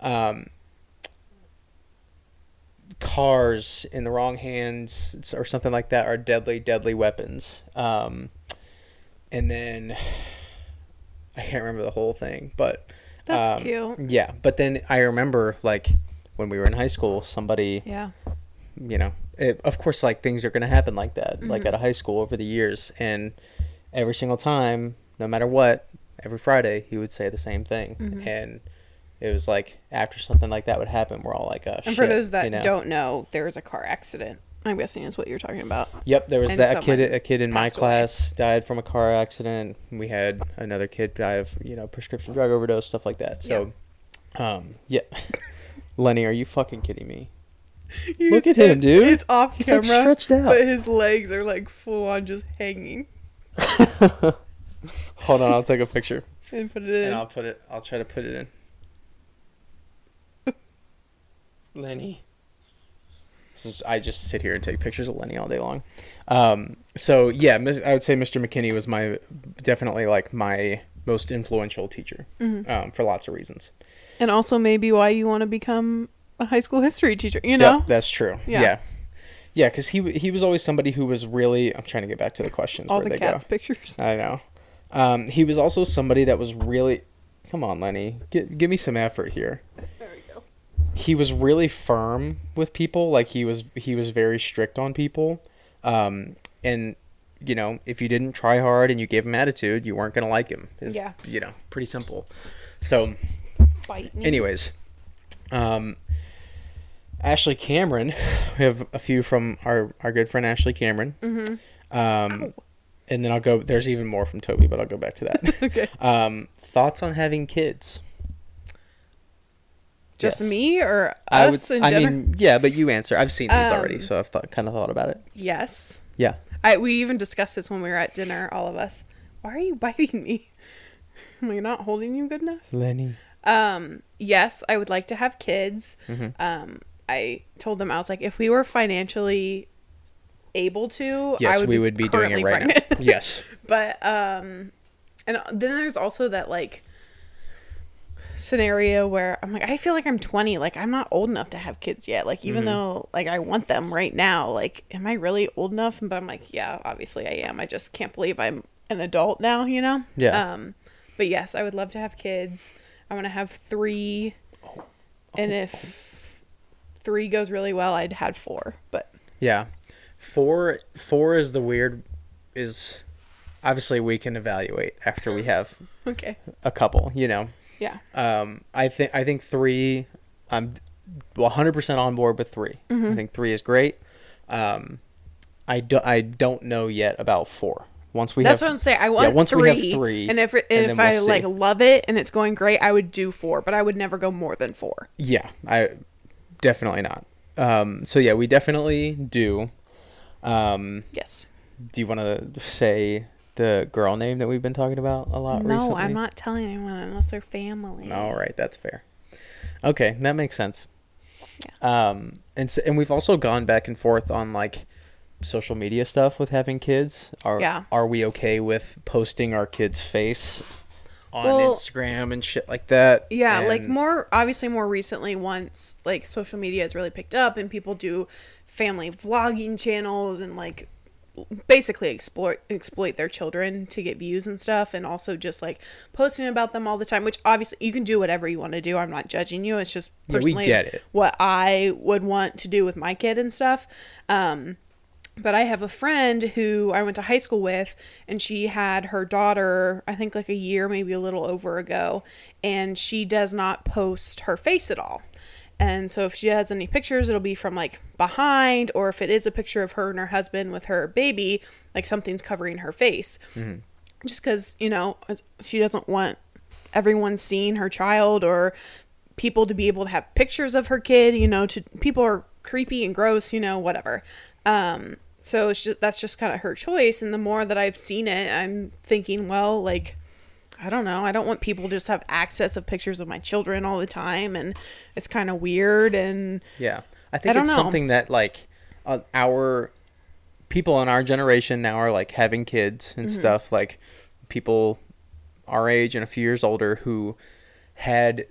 Um, cars in the wrong hands or something like that are deadly, deadly weapons. Um, and then I can't remember the whole thing, but That's um, cute. Yeah, but then I remember like when we were in high school, somebody, Yeah. you know, it, of course, like things are gonna happen like that, Mm-hmm. like at a high school over the years, and every single time, no matter what, every Friday he would say the same thing, Mm-hmm. and it was like after something like that would happen, we're all like, oh, And for those that you know? don't know, there was a car accident. I'm guessing is what you're talking about. Yep, there was And that kid. A kid in my passed away. class died from a car accident. We had another kid die of you know prescription drug overdose, stuff like that. So, um, yeah. Lenny, are you fucking kidding me? Look at him, dude. It's off He's like stretched out. but his legs are like full on just hanging. Hold on, I'll take a picture And put it in. and I'll put it. I'll try to put it in. Lenny. This is, I just sit here and take pictures of Lenny all day long. Um, so yeah, I would say Mr. McKinney was my definitely like my most influential teacher Mm-hmm. um, for lots of reasons. And also maybe why you want to become a high school history teacher. You Yep, know? that's true. Yeah. Yeah, yeah, because he he was always somebody who was really. I'm trying to get back to the questions. All where the they cats go. pictures. I know. Um, he was also somebody that was really. Come on, Lenny, Get, give me some effort here. There we go. he was really firm with people like he was he was very strict on people um and you know if you didn't try hard and you gave him attitude you weren't going to like him Yeah. you know pretty simple so anyways um Ashley Cameron. We have a few from our, our good friend Ashley Cameron. Mm-hmm. Um, and then I'll go. There's even more from Toby, but I'll go back to that. Okay. um, thoughts on having kids? Just Yes. me or I us would. in I general? mean, yeah, but you answer. I've seen these already, Um, so I've thought, kind of thought about it. yes. Yeah. I we even discussed this when we were at dinner, all of us. Why are you biting me? Am I not holding you good enough? Lenny. Um, yes, I would like to have kids. Mm-hmm. Um, I told them I was like, if we were financially able to, Yes, I would we be would be doing it right pregnant. now. Yes. but um, and then there's also that like scenario where I'm like, I feel like I'm 20, like I'm not old enough to have kids yet. Like even though like I want them right now, like am I really old enough? But I'm like, yeah, obviously I am. I just can't believe I'm an adult now, you know? Yeah. Um, but yes, I would love to have kids. I want to have three, and if three goes really well, I'd had four. But Yeah. Four four is the weird is obviously we can evaluate after we have okay, a couple, you know. Yeah, Um I think I think 3 I'm 100% on board with 3. Mm-hmm. I think 3 is great. Um I do, I don't know yet about 4. Once we that's have what I'm saying. I want once three, we have three, and if and and if I we'll like see. love it and it's going great, I would do four. But I would never go more than four. Yeah, I definitely not. Um so yeah, we definitely do. Um Yes. do you want to say the girl name that we've been talking about a lot No, recently? I'm not telling anyone unless they're family. All right, that's fair. Okay, that makes sense. Yeah. Um, and so, and we've also gone back and forth on like social media stuff with having kids. Are Yeah. are we okay with posting our kid's face on Well- Instagram and shit like that? Yeah, like more obviously more recently once like social media has really picked up and people do family vlogging channels and like basically exploit exploit their children to get views and stuff and also just like posting about them all the time which obviously you can do whatever you want to do i'm not judging you it's just Yeah, personally get it. what i would want to do with my kid and stuff um but I have a friend who I went to high school with, and she had her daughter, I think like a year, maybe a little over ago, and she does not post her face at all. And so if she has any pictures, it'll be from like behind, or if it is a picture of her and her husband with her baby, like something's covering her face. Just because, you know, she doesn't want everyone seeing her child or people to be able to have pictures of her kid, you know, to people are creepy and gross, you know, whatever. Um, so it's just, that's just kind of her choice. And the more that I've seen it, I'm thinking, well, like, I don't know. I don't want people just have access of pictures of my children all the time. And it's kind of weird. And Yeah, I think don't it's know. something that like uh, our people in our generation now are like having kids and Mm-hmm. stuff. Like people our age and a few years older who had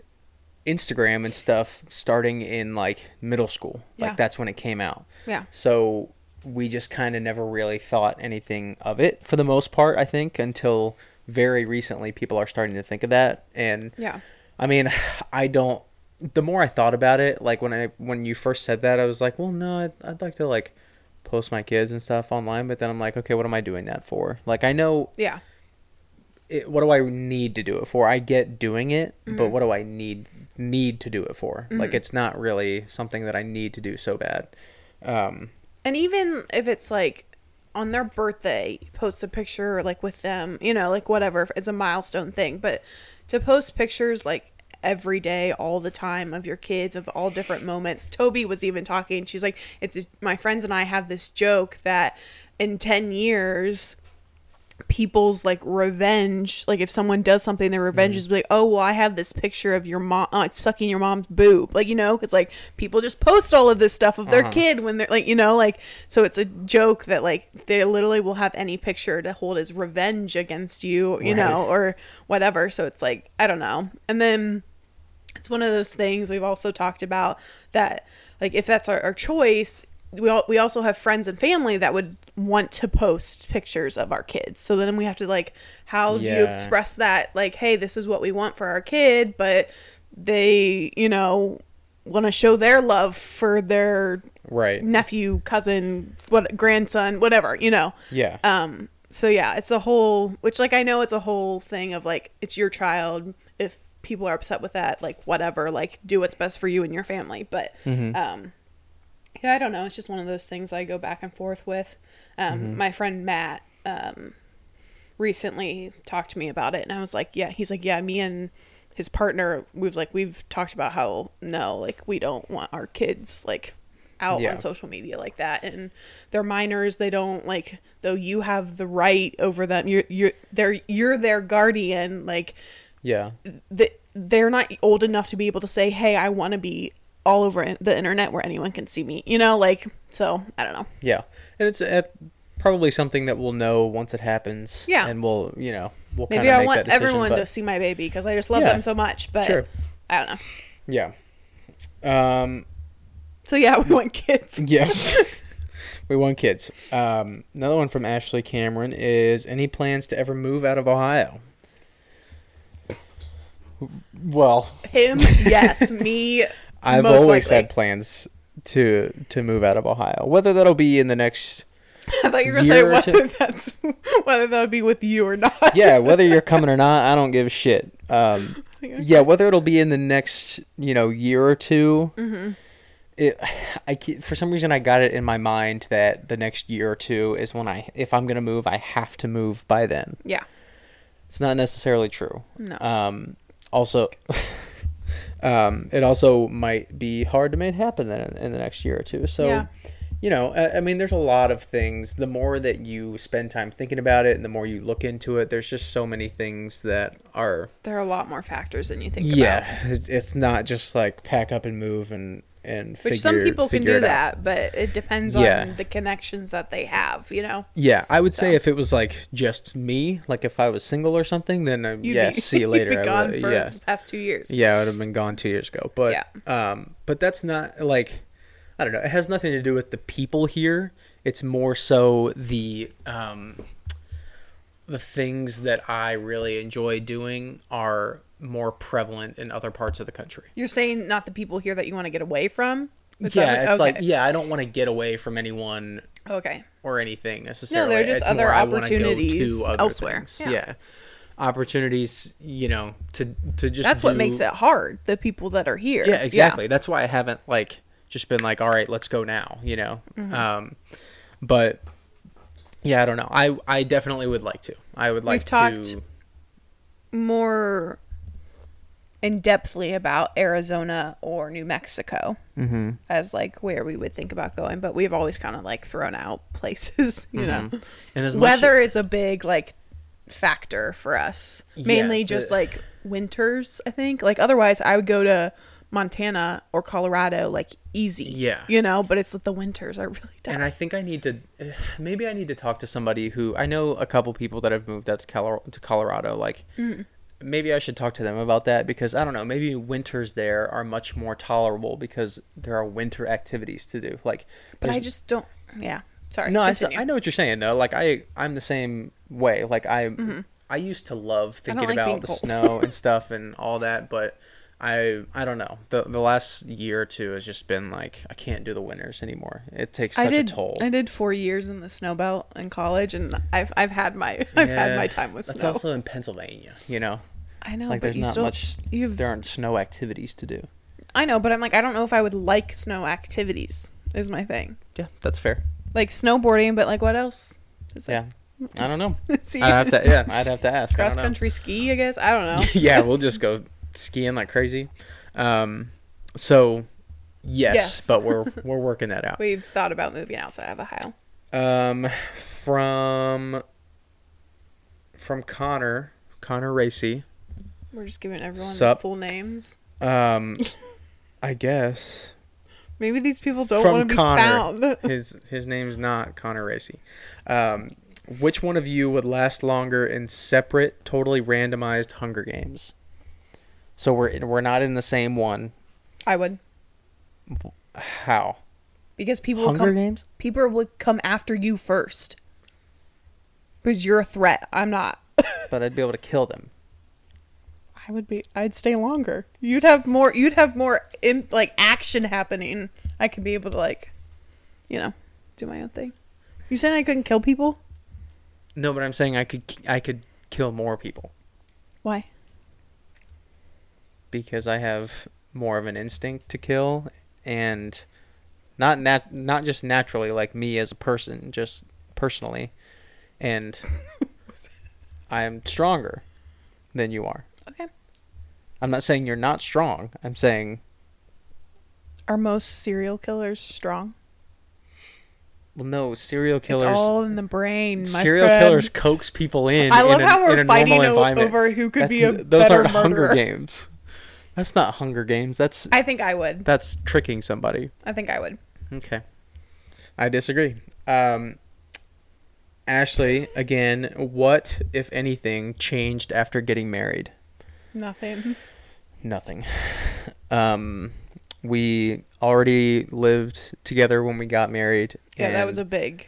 Instagram and stuff starting in like middle school. Yeah. Like that's when it came out. yeah. So we just kind of never really thought anything of it for the most part, I think, until very recently people are starting to think of that. And Yeah. I mean, I don't. The more I thought about it, like when I when you first said that, I was like, well, no, I'd, I'd like to like post my kids and stuff online. But then I'm like, okay, what am I doing that for? Like I know Yeah. it, what do I need to do it for? I get doing it, Mm-hmm. but what do I need need to do it for? Like it's not really something that I need to do so bad. Um, And even if it's like on their birthday, post a picture like with them, you know, like whatever, it's a milestone thing. But to post pictures like every day, all the time of your kids of all different moments. Toby was even talking. She's like, it's my friends and I have this joke that in 10 years, people's like revenge. Like if someone does something their revenge is like oh well i have this picture of your mom uh, sucking your mom's boob. Like you know because like people just post all of this stuff of their Uh-huh. kid when they're like you know like so it's a joke that like they literally will have any picture to hold as revenge against you you know or whatever. So it's like i don't know. And then it's one of those things we've also talked about that like if that's our, our choice we all, we also have friends and family that would want to post pictures of our kids so then we have to like how do you express that like hey this is what we want for our kid but they you know want to show their love for their right. nephew cousin what grandson whatever you know Yeah. um so yeah it's a whole which like i know it's a whole thing of like it's your child if people are upset with that like whatever like do what's best for you and your family but Mm-hmm. um Yeah, I don't know. It's just one of those things I go back and forth with. Um, Mm-hmm. My friend Matt um, recently talked to me about it, and I was like, "Yeah." He's like, "Yeah." Me and his partner, we've like we've talked about how no, like we don't want our kids like out Yeah. on social media like that, and they're minors. They don't like though you have the right over them. You're you're they're you're their guardian. Like Yeah. th- they're not old enough to be able to say, "Hey, I want to be." All over the internet where anyone can see me you know like so i don't know Yeah, and it's uh, probably something that we'll know once it happens. Yeah. and we'll you know we'll Maybe I make want that decision, everyone but- to see my baby because I just love Yeah. them so much. But Sure. I don't know. Yeah. Um. So yeah, we want kids. Yes. we want kids. Um. Another one from Ashley Cameron is any plans to ever move out of Ohio? Well, Him, yes. Me, I've most always likely. had plans to to move out of Ohio. Whether that'll be in the next I thought you were gonna say whether that's whether that would be with you or not. yeah, whether you're coming or not, I don't give a shit. Um, yeah, whether it'll be in the next you know year or 2 Mm-hmm. It, I for some reason I got it in my mind that the next year or two is when I if I'm gonna move I have to move by then. Yeah. It's not necessarily true. No. Um, also, um, it also might be hard to make happen then in the next year or two. So, Yeah. you know, I, I mean, there's a lot of things. The more that you spend time thinking about it, and the more you look into it, there's just so many things that are. There are a lot more factors than you think. Yeah, it- it's not just like pack up and move and and Which figure, some people can do that, but it depends Yeah. on the connections that they have, you know? Yeah, I would say if it was like just me, like if I was single or something, then uh, You'd yeah, be- see you later. Gone would- for yeah, the past two years. Yeah, I would have been gone two years ago. But um, but that's not like I don't know. It has nothing to do with the people here. It's more so the um, the things that I really enjoy doing are more prevalent in other parts of the country. You're saying not the people here that you want to get away from? Is yeah, what- it's like yeah, I don't want to get away from anyone Okay. or anything necessarily. they're just It's other opportunities to other elsewhere. Yeah. Yeah. opportunities. You know, to to just That's what makes it hard. The people that are here. Yeah, exactly. That's why I haven't like just been like, all right, let's go now. You know, Mm-hmm. um, but yeah, I don't know. I I definitely would like to. I would like We've talked to. more in depthly about Arizona or New Mexico Mm-hmm. as like where we would think about going, but we've always kind of like thrown out places, you know. And as much Weather is a big like factor for us. Yeah, Mainly just the- like winters, I think. Like otherwise I would go to Montana or Colorado like easy. Yeah. You know, but it's that the winters are really tough. And I think I need to, maybe I need to talk to somebody who I know a couple people that have moved out to, Colo- to Colorado. Like, Mm. Maybe I should talk to them about that because I don't know. Maybe winters there are much more tolerable because there are winter activities to do. Like, but I just don't yeah. Sorry. no, I. I know what you're saying though. Like, I I'm the same way. Like, I I used to love Mm-hmm. thinking like about the cold. snow and stuff and all that, but. I I don't know. The the last year or two has just been like I can't do the winters anymore. It takes such did. a toll. I did four years in the snow belt in college, and I've I've had my I've had my time with That's snow. That's also in Pennsylvania, you know. I know, like but there's you not still much. you've There aren't snow activities to do. I know, but I'm like I don't know if I would like snow activities. Is my thing Yeah, that's fair. like snowboarding, but like what else? It's Yeah, I don't know. see, I'd have to. Yeah, I'd have to ask. Cross country ski. I guess I don't know. yeah, we'll just go skiing like crazy. Um, so yes, Yes. but we're we're working that out. We've thought about moving outside of Ohio. Um, from from Connor Connor Racy. We're just giving everyone Sup? full names. Um, I guess Maybe these people don't want to be Connor. found. his his name's not Connor Racy. Um, which one of you would last longer in separate, totally randomized Hunger Games? So we're we're not in the same one. I would How? because people Hunger come. Games? People would come after you first because you're a threat. I'm not. But I'd be able to kill them. I would be. I'd stay longer. You'd have more. You'd have more in, like action happening. I could be able to like, you know, do my own thing. You saying I couldn't kill people? No, but I'm saying I could I could kill more people Why? because I have more of an instinct to kill and not nat- not just naturally like me as a person, just personally, and I am stronger than you are. Okay. I'm not saying you're not strong. I'm saying Are most serial killers strong? well, no serial killers. It's all in the brain. Serial friend. killers coax people in. I love in how in we're fighting o- over who could That's be a those better aren't Hunger. Games. That's not Hunger Games. That's I think I would. that's tricking somebody. I think I would. Okay. I disagree. Um, Ashley, again, what, if anything, changed after getting married? Nothing. Nothing. Um, we already lived together when we got married. Yeah, that was a big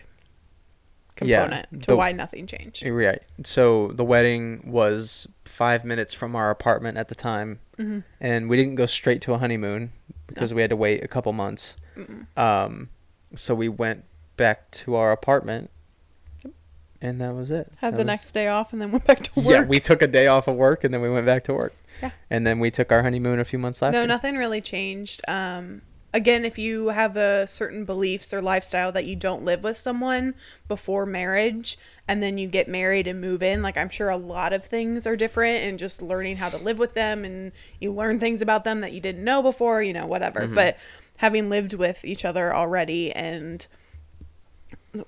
Yeah, component to the- why nothing changed. Right. So the wedding was five minutes from our apartment at the time, hmm and we didn't go straight to a honeymoon because we had to wait a couple months. Um, so we went back to our apartment, and that was it. Had That the was- next day off and then went back to work. Yeah, we took a day off of work, and then we went back to work. Yeah. And then we took our honeymoon a few months after. No, nothing really changed. Um, again, if you have a certain beliefs or lifestyle that you don't live with someone before marriage, and then you get married and move in, like I'm sure a lot of things are different, and just learning how to live with them, and you learn things about them that you didn't know before, you know, whatever. But having lived with each other already, and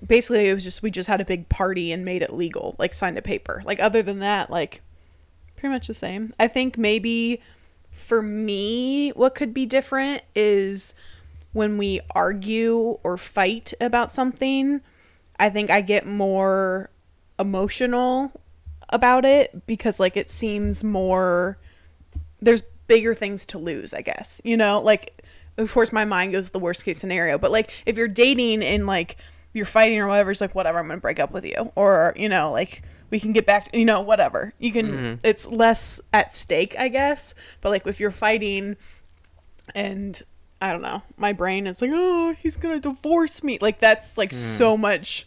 basically it was just we just had a big party and made it legal, like signed a paper. Like other than that, like pretty much the same. I think maybe for me, what could be different is when we argue or fight about something, I think I get more emotional about it because, like, it seems more, there's bigger things to lose, I guess. You know, like, of course, my mind goes to the worst case scenario, but like, if you're dating and like you're fighting or whatever, it's like, whatever, I'm gonna break up with you. Or, you know, like, we can get back, you know, whatever. You can, mm-hmm. it's less at stake, I guess. But like, if you're fighting and I don't know, my brain is like, oh, he's gonna divorce me. Like, that's like mm. so much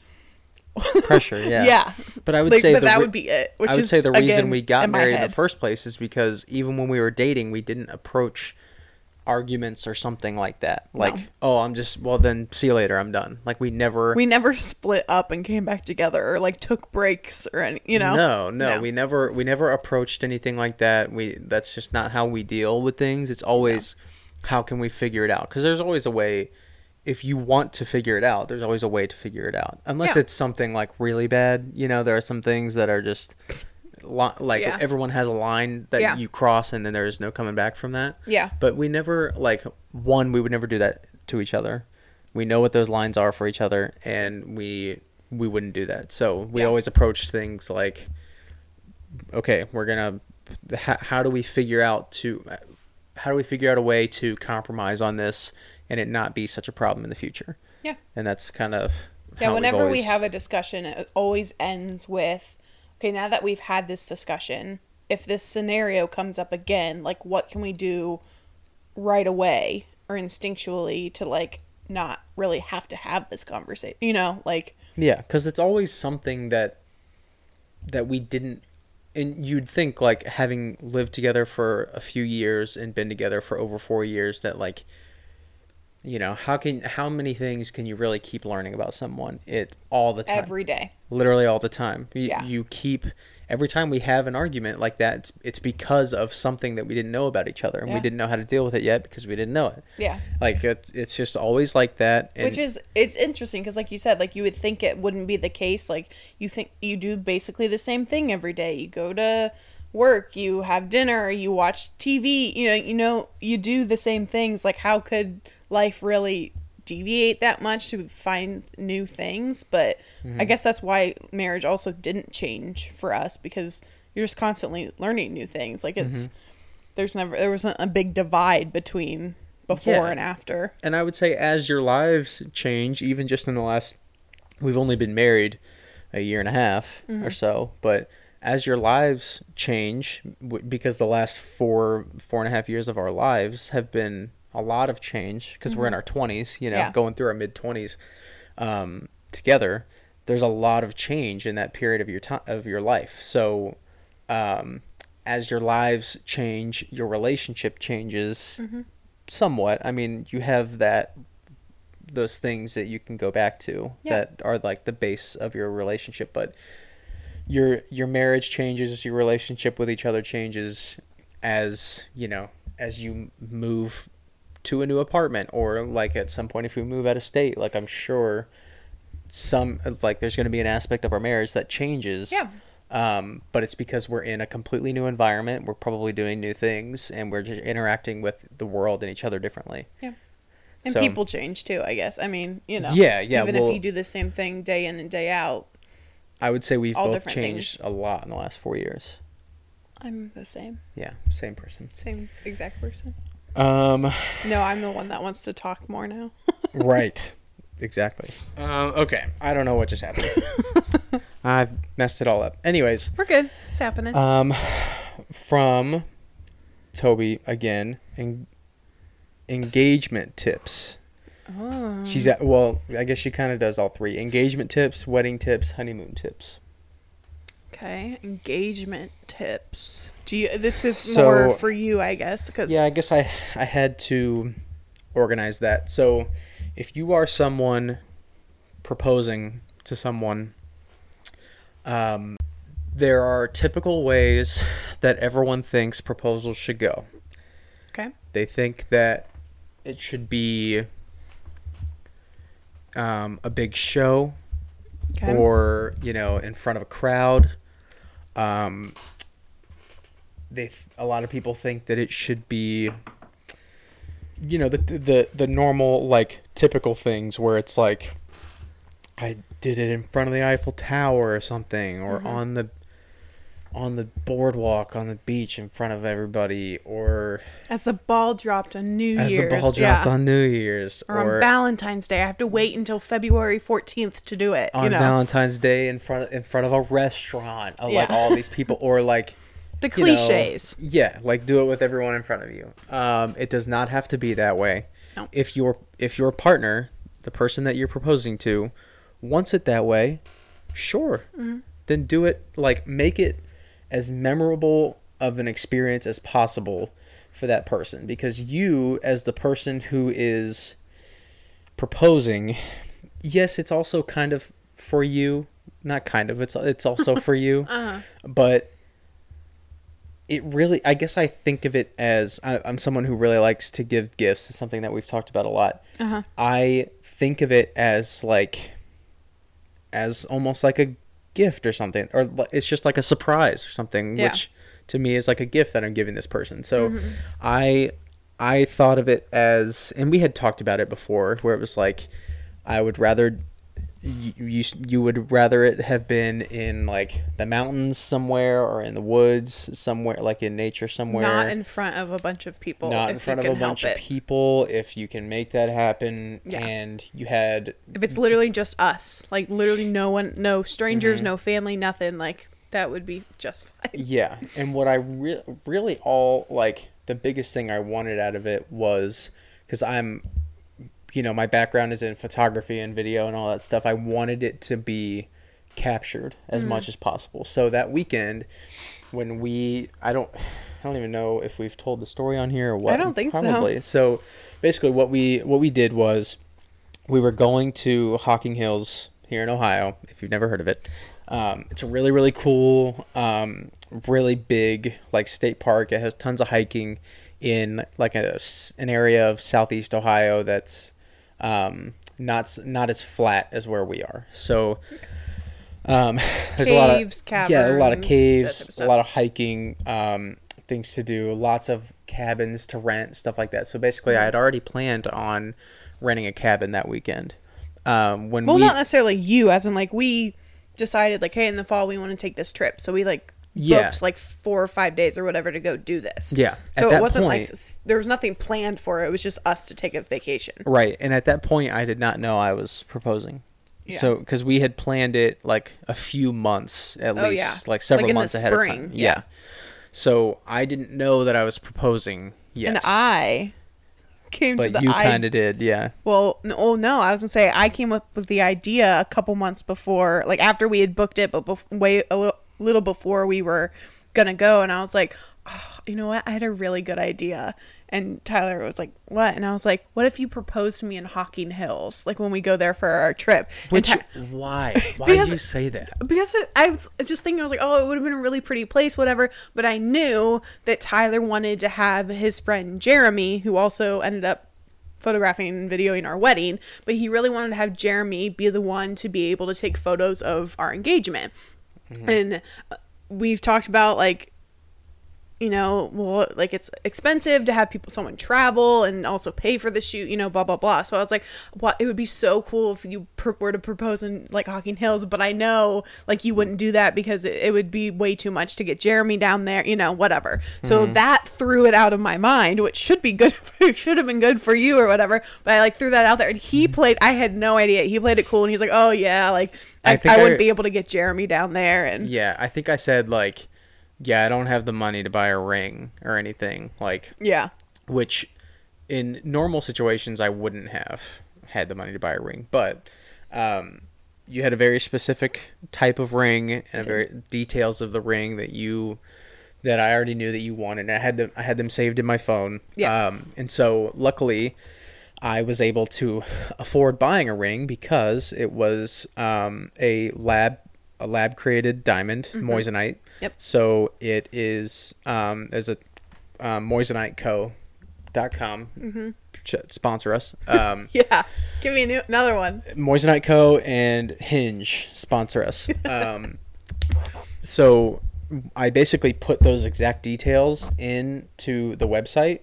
Pressure, yeah. yeah. But I would Like, say that re- would be it. Which I would is, say the reason again, we got married in the first place is because even when we were dating, we didn't approach arguments or something like that. Like, oh, I'm just well, then see you later. I'm done. Like we never. we never split up and came back together or like took breaks or any, you know. No, no, No. we never we never approached anything like that. We that's just not how we deal with things. It's always how can we figure it out? Because there's always a way. If you want to figure it out, there's always a way to figure it out. Unless Yeah. it's something like really bad, you know, there are some things that are just li- like Yeah. everyone has a line that Yeah. you cross and then there's no coming back from that. Yeah. But we never like one we would never do that to each other. We know what those lines are for each other and we we wouldn't do that. So we Yeah. always approach things like okay, we're going to how, how do we figure out to how do we figure out a way to compromise on this and it not be such a problem in the future? Yeah. And that's kind of Yeah, whenever we have a discussion, it always ends with, okay, now that we've had this discussion, if this scenario comes up again, like what can we do right away or instinctually to like not really have to have this conversation? You know, like Yeah, because it's always something that that we didn't, and you'd think like having lived together for a few years and been together for over four years that like, you know, how can how many things can you really keep learning about someone? It all the time, every day. literally all the time. You, Yeah. you keep every time we have an argument like that, it's, it's because of something that we didn't know about each other, and we didn't know how to deal with it yet because we didn't know it. Yeah. Like it's it's just always like that. And Which is it's interesting because like you said, like you would think it wouldn't be the case. Like you think you do basically the same thing every day. You go to work, you have dinner, you watch TV, you know, you know, you do the same things. Like how could life really deviate that much to find new things? But I mm-hmm. guess that's why marriage also didn't change for us because you're just constantly learning new things. Like it's mm-hmm. there's never there wasn't a big divide between before Yeah. and after. and I would say as your lives change, even just in the last, we've only been married a year and a half mm-hmm. or so, but as your lives change, w- because the last four four and a half years of our lives have been a lot of change because we're in our twenties, you know, Yeah. going through our mid twenties um, together. There's a lot of change in that period of your time of your life. So, um, as your lives change, your relationship changes somewhat. I mean, you have that those things that you can go back to Yeah. that are like the base of your relationship but your your marriage changes your relationship with each other changes as you know as you move to a new apartment or like at some point if we move out of state like i'm sure some like there's going to be an aspect of our marriage that changes Yeah. um, but it's because we're in a completely new environment we're probably doing new things and we're just interacting with the world and each other differently Yeah. And So- people change too, I guess. I mean, you know. Yeah, yeah, Even well- if you do the same thing day in and day out, i would say we've both changed a lot in the last four years I'm the same. yeah same person Same exact person. Um No, I'm the one that wants to talk more now. right exactly um, okay i don't know what just happened i've messed it all up anyways We're good. It's happening. Um, from Toby again, en- engagement tips. oh. She's at well, I guess she kind of does all three: engagement tips, wedding tips, honeymoon tips. Okay. Engagement tips. Do you this is So- more for you, I guess, cuz Yeah, I guess I I had to organize that. So, if you are someone proposing to someone, um, there are typical ways that everyone thinks proposals should go. Okay. They think that it should be um, a big show Okay. or you know in front of a crowd. Um, they th- a lot of people think that it should be you know the the the normal like typical things where it's like I did it in front of the Eiffel Tower or something or Mhm. on the on the boardwalk on the beach in front of everybody or As the ball dropped on New as Year's. As the ball dropped yeah. on New Year's or, or, on Valentine's Day. I have to wait until February 14th to do it. on you know, Valentine's Day in front of, in front of a restaurant uh, like all these people or like the you know, cliches. yeah, like do it with everyone in front of you. Um, it does not have to be that way. No. If your if your partner, the person that you're proposing to, wants it that way, sure. Mm-hmm. Then do it. Like make it as memorable of an experience as possible for that person because you as the person who is proposing yes it's also kind of for you not kind of it's it's also for you Uh-huh. but it really i guess i think of it as I, i'm someone who really likes to give gifts it's something that we've talked about a lot Uh-huh. i think of it as like as almost like a gift or something or it's just like a surprise or something Yeah. which to me is like a gift that i'm giving this person so Mm-hmm. i i thought of it as and we had talked about it before where it was like i would rather you, you you would rather it have been in like the mountains somewhere or in the woods somewhere like in nature somewhere Not in front of a bunch of people. not in front of a bunch of it. people if you can make that happen Yeah. and you had If it's literally just us, like literally no one, no strangers, Mm-hmm. no family, nothing, like that would be just fine. yeah and what i re- really all like the biggest thing i wanted out of it was because i'm you know my background is in photography and video and all that stuff i wanted it to be captured as much as possible so that weekend when we i don't i don't even know if we've told the story on here or what i don't think so. probably so basically what we what we did was we were going to Hocking Hills here in Ohio. If you've never heard of it, um, it's a really really cool, um, really big like state park. It has tons of hiking in like a an area of southeast Ohio that's um, not not as flat as where we are. So um, there's a lot Caves, of yeah, a lot of caves, of a lot of hiking, um, things to do, lots of cabins to rent, stuff like that. So basically, I had already planned on renting a cabin that weekend. Um, when Well, we not necessarily you, as in like we decided, like, hey, in the fall we want to take this trip, so we like Yeah. booked like four or five days or whatever to go do this. Yeah, at So that it wasn't like point- s- there was nothing planned for it. It was just us to take a vacation. Right, and at that point, I did not know I was proposing. Yeah. So, because we had planned it like a few months at Oh, least, yeah. like several Like months ahead of spring, time. yeah. Yeah. So I didn't know that I was proposing yet, And I came to but the you kind of did, yeah. Well, no, oh no, I was gonna say I came up with the idea a couple months before, like after we had booked it, but bef- way a little, little before we were gonna go, and I was like, oh, you know what? I had a really good idea. And Tyler was like, what? And I was like, what if you proposed to me in Hocking Hills, like when we go there for our trip? Which Ty- why? Why Because- did you say that? because it, I was just thinking, I was like, oh, it would have been a really pretty place, whatever. But I knew that Tyler wanted to have his friend Jeremy, who also ended up photographing and videoing our wedding, but he really wanted to have Jeremy be the one to be able to take photos of our engagement. And uh, we've talked about like you know, well, like it's expensive to have people, someone travel and also pay for the shoot, you know, blah, blah, blah. So I was like, what, it would be so cool if you were to propose in like Hocking Hills, but I know like you wouldn't do that because it, it would be way too much to get Jeremy down there, you know, whatever. So mm-hmm. that threw it out of my mind, which should be good, should have been good for you or whatever. But I like threw that out there and he mm-hmm. played, I had no idea. He played it cool and he's like, oh yeah, like I, I I, wouldn't I- be able to get Jeremy down there. And Yeah, I think I said like, yeah, I don't have the money to buy a ring or anything like, yeah. which in normal situations I wouldn't have had the money to buy a ring, but um, you had a very specific type of ring and a very details of the ring that you that I already knew that you wanted. I had them I had them saved in my phone. Yeah. Um, and so luckily I was able to afford buying a ring because it was um, a lab a lab created diamond moissanite. Yep. So it is um, as a um, moissaniteco.com mm-hmm. sponsor us. Um, Yeah. Give me new, another one. Moissanite Co. and Hinge sponsor us. Um, so I basically put those exact details into the website,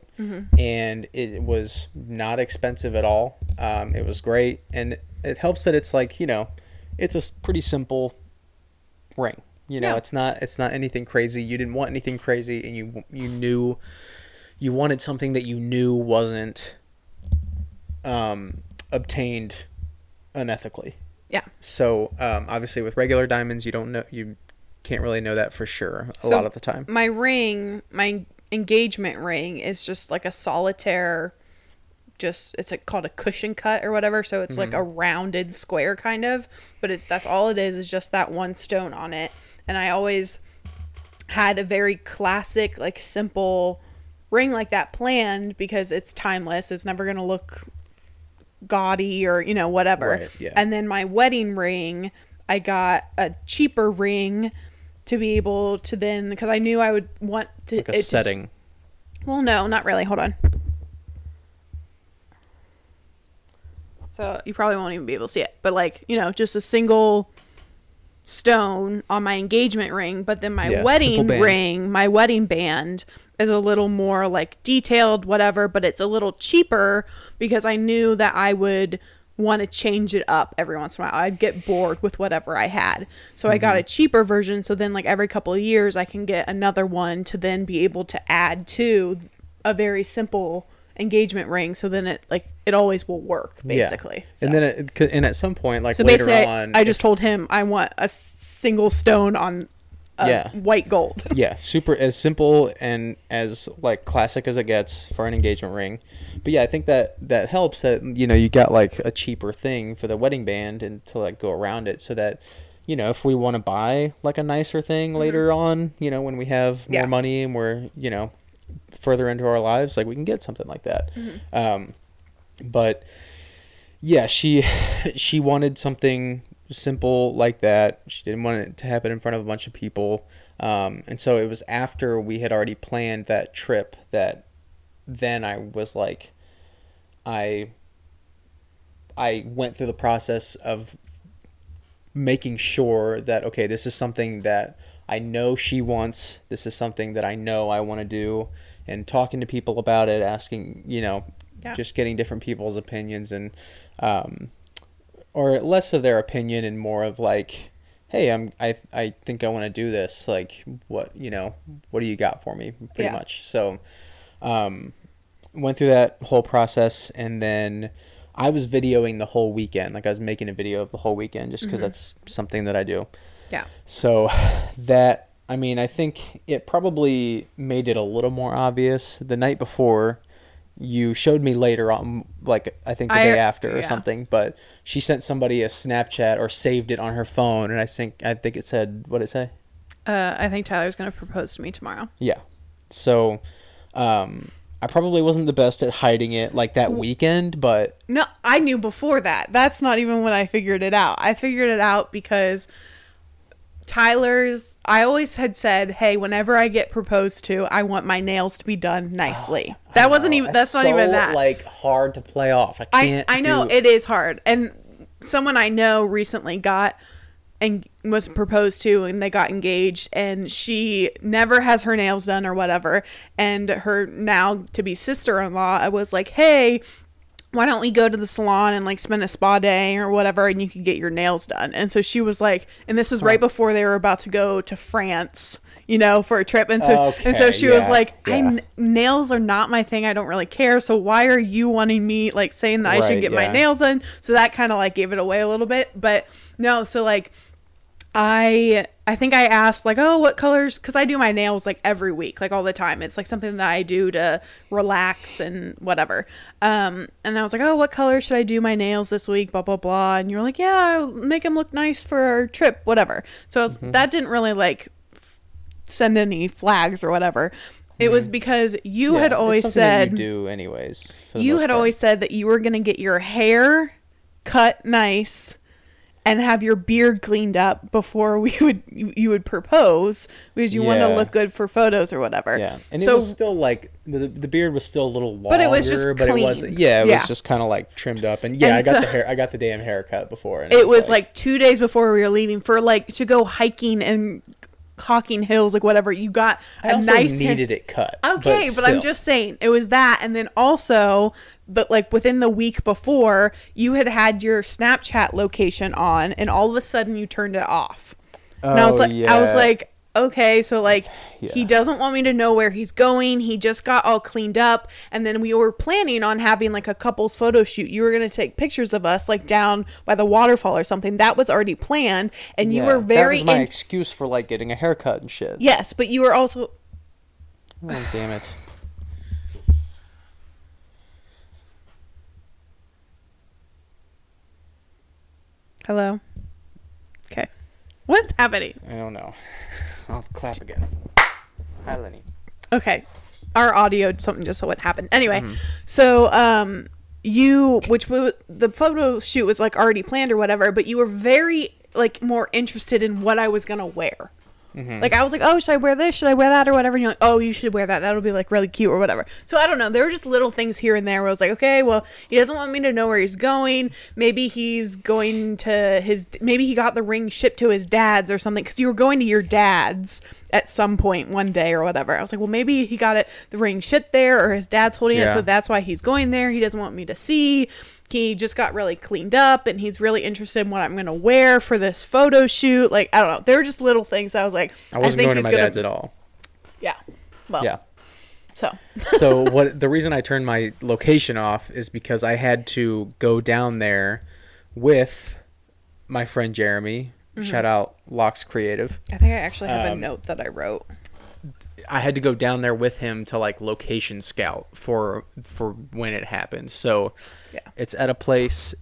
and it was not expensive at all. Um, it was great, and it helps that it's like you know, it's a pretty simple ring. You know, Yeah. it's not it's not anything crazy. You didn't want anything crazy, and you you knew you wanted something that you knew wasn't um, obtained unethically. Yeah. So um, obviously, with regular diamonds, you don't know you can't really know that for sure a So- lot of the time. My ring, my engagement ring is just like a solitaire just it's like called a cushion cut or whatever so it's like a rounded square kind of but it's that's all it is is just that one stone on it and i always had a very classic like simple ring like that planned because it's timeless it's never going to look gaudy or you know whatever Right, yeah. and then my wedding ring i got a cheaper ring to be able to then because i knew i would want to Like a it to- setting. well no not really hold on so you probably won't even be able to see it but like you know just a single stone on my engagement ring but then my Yeah, wedding ring my wedding band is a little more like detailed whatever but it's a little cheaper because i knew that i would want to change it up every once in a while. I'd get bored with whatever i had. So i got a mm-hmm. cheaper version so then like every couple of years i can get another one to then be able to add to a very simple engagement ring so then it like it always will work basically And then, it, and at some point, like so later on, I, I just told him I want a single stone on a Yeah. white gold. yeah, super as simple and as like classic as it gets for an engagement ring. But yeah, I think that that helps that you know you got like a cheaper thing for the wedding band and to like go around it so that you know if we want to buy like a nicer thing mm-hmm. later on, you know when we have more Yeah. money and we're you know further into our lives, like we can get something like that. Um, but yeah, she she wanted something simple like that. She didn't want it to happen in front of a bunch of people. Um, and so it was after we had already planned that trip that then I was like I I went through the process of making sure that okay, this is something that I know she wants. This is something that I know I want to do and talking to people about it, asking, you know, Yeah. just getting different people's opinions and um or less of their opinion and more of like hey i'm i i think i want to do this like what you know what do you got for me pretty Yeah. much so um went through that whole process and then i was videoing the whole weekend like i was making a video of the whole weekend just because that's something that i do Yeah. so that I mean, I think it probably made it a little more obvious the night before. You showed me later on, like I think the I- day after or yeah. something. But she sent somebody a Snapchat or saved it on her phone, and I think I think it said what did it say? Uh, I think Tyler's gonna propose to me tomorrow. Yeah. So, um, I probably wasn't the best at hiding it like that weekend, but No, I knew before that. That's not even when I figured it out. I figured it out because Tyler's I always had said, "Hey, whenever I get proposed to, I want my nails to be done nicely." that wasn't even that's, not even that. like hard to play off. I I can't. I know do- it is hard. And someone I know recently got and was proposed to and they got engaged and she never has her nails done or whatever and her now to be sister-in-law I was like, "Hey, why don't we go to the salon and like spend a spa day or whatever and you can get your nails done? And so she was like and this was right before they were about to go to france you know for a trip. And so and so Okay, she was like I yeah. nails are not my thing. I don't really care. So why are you wanting me like saying that i should Right, get my nails done? So that kind of like gave it away a little bit. But no so like I I think I asked like, oh, what colors? Because I do my nails like every week, like all the time. It's like something that I do to relax and whatever. Um, and I was like, oh, what color should I do my nails this week? Blah blah blah. And you're like, yeah, make them look nice for our trip, whatever. So I was, Mm-hmm. that didn't really like f- send any flags or whatever. It was because you Mm-hmm. Yeah, had always said you do anyways. you had part. always said that you were going to get your hair cut nice and have your beard cleaned up before we would you, you would propose because you want to look good for photos or whatever. Yeah, and so it was still like the, the beard was still a little longer, But it was just but it was yeah, it Yeah. was just kind of like trimmed up, and yeah, And I got so- the hair, I got the damn haircut before, and it was like, two days before we were leaving for like to go hiking in Hocking Hills, like whatever. You got I a also nice needed it cut. Okay, but, I'm just saying it was that, and then also, but like within the week before, you had had your Snapchat location on, and all of a sudden you turned it off. and I was Oh, like, I was like, okay, so like he doesn't want me to know where he's going. He just got all cleaned up, and then we were planning on having like a couple's photo shoot. You were gonna take pictures of us like down by the waterfall or something. That was already planned, and you were very that was my in- excuse for like getting a haircut and shit. yes, but you were also Oh, damn it. hello. Okay, what's happening? I don't know. I'll clap again. Hi, Lenny. Okay. Our audio something just so what happened. Anyway, Mm-hmm. so um you which was the photo shoot was like already planned or whatever, but you were very like more interested in what I was going to wear. Mm-hmm. Like I was like, "Oh, should I wear this? Should I wear that or whatever?" And you're like, "Oh, you should wear that. That'll be like really cute or whatever." So I don't know. There were just little things here and there where I was like, "Okay, well, he doesn't want me to know where he's going. Maybe he's going to his maybe he got the ring shipped to his dad's or something cuz you were going to your dad's at some point one day or whatever." I was like, "Well, maybe he got it the ring shit there or his dad's holding it, so that's why he's going there. He doesn't want me to see." He just got really cleaned up and he's really interested in what I'm going to wear for this photo shoot. Like, I don't know. There were just little things I was like, I wasn't think going to my gonna- dad's at all. yeah. Well. Yeah. So. so what the reason I turned my location off is because I had to go down there with my friend Jeremy. Mm-hmm. Shout out Locks Creative. I think I actually have a Um, note that I wrote. I had to go down there with him to like location scout for for when it happened. So Yeah. it's at a place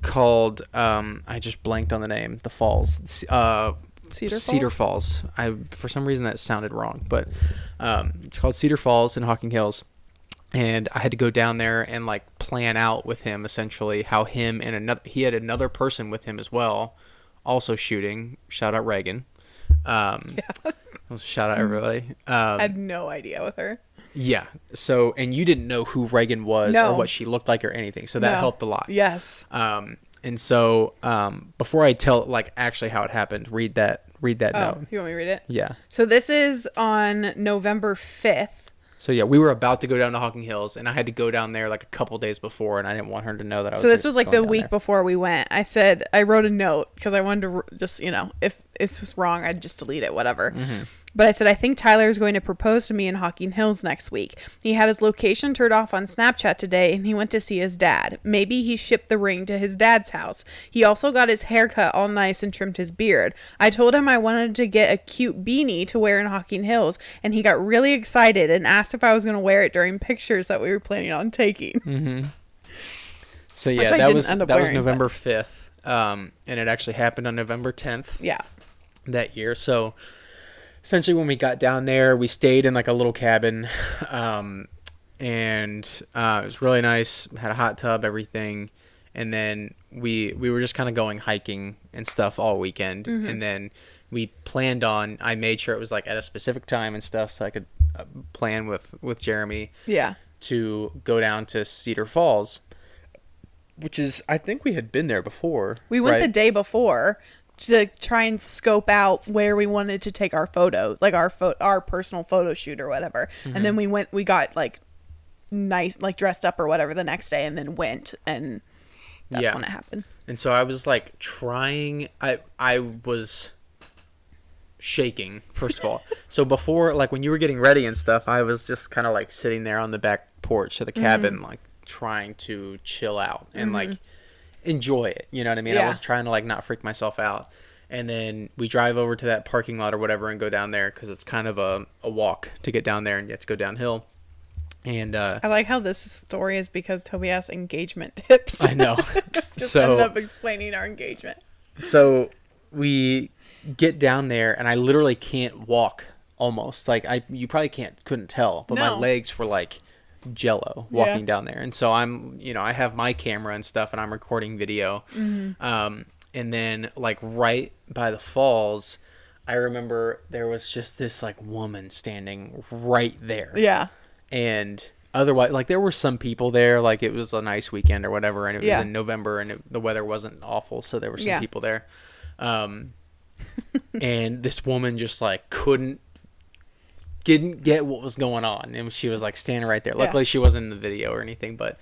called um I just blanked on the name. The Falls. Uh Cedar Cedar Falls? Falls. I for some reason that sounded wrong, but um it's called Cedar Falls in Hocking Hills. And I had to go down there and like plan out with him essentially how him and another he had another person with him as well, also shooting. Shout out Reagan. Um well, shout out everybody. Um, I had no idea with her. yeah. So, and you didn't know who Reagan was No. or what she looked like or anything. So that No. helped a lot. Yes. Um, and so, um, before I tell like actually how it happened, read that, read that Oh, note. you want me to read it? Yeah. So this is on November 5th. So yeah, we were about to go down to Hocking Hills, and I had to go down there like a couple days before, and I didn't want her to know that I was. So this was like the week there. before we went. I said I wrote a note because I wanted to just you know if this was wrong I'd just delete it whatever. Mm-hmm. But I said I think Tyler is going to propose to me in Hocking Hills next week. He had his location turned off on Snapchat today and he went to see his dad. Maybe he shipped the ring to his dad's house. He also got his hair cut all nice and trimmed his beard. I told him I wanted to get a cute beanie to wear in Hocking Hills and he got really excited and asked if I was going to wear it during pictures that we were planning on taking. Mm-hmm. So yeah, that was that was wearing, but- November fifth, um, and it actually happened on November tenth. Yeah. that year. So essentially when we got down there, we stayed in like a little cabin, um, and uh, it was really nice. Had a hot tub, everything, and then we we were just kind of going hiking and stuff all weekend, and then we planned on. I made sure it was like at a specific time and stuff, so I could uh, plan with with Jeremy Yeah. to go down to Cedar Falls, which is I think we had been there before. We went the day before to try and scope out where we wanted to take our photo, like our pho- our personal photo shoot or whatever. And Mm-hmm. then we went, we got like nice, like dressed up or whatever the next day, and then went, and that's Yeah. when it happened. And so I was like trying I I was shaking first of all. so before like when you were getting ready and stuff, I was just kind of like sitting there on the back porch of the cabin Mm-hmm. like trying to chill out and like enjoy it, you know what I mean? I was trying to like not freak myself out. And then we drive over to that parking lot or whatever and go down there cuz it's kind of a a walk to get down there and you have to go downhill. And uh I like how this story is because Toby asked engagement tips. I know. Just so ended up explaining our engagement. so we get down there and I literally can't walk almost like I you probably can't couldn't tell but my legs were like jello Yeah. walking down there and so I'm you know I have my camera and stuff and I'm recording video Mm-hmm. um and then like right by the falls I remember there was just this like woman standing right there Yeah. and otherwise like there were some people there like it was a nice weekend or whatever and it was Yeah. in november and it, the weather wasn't awful so there were some Yeah. people there um and this woman just like couldn't didn't get what was going on and she was like standing right there Yeah. luckily she wasn't in the video or anything but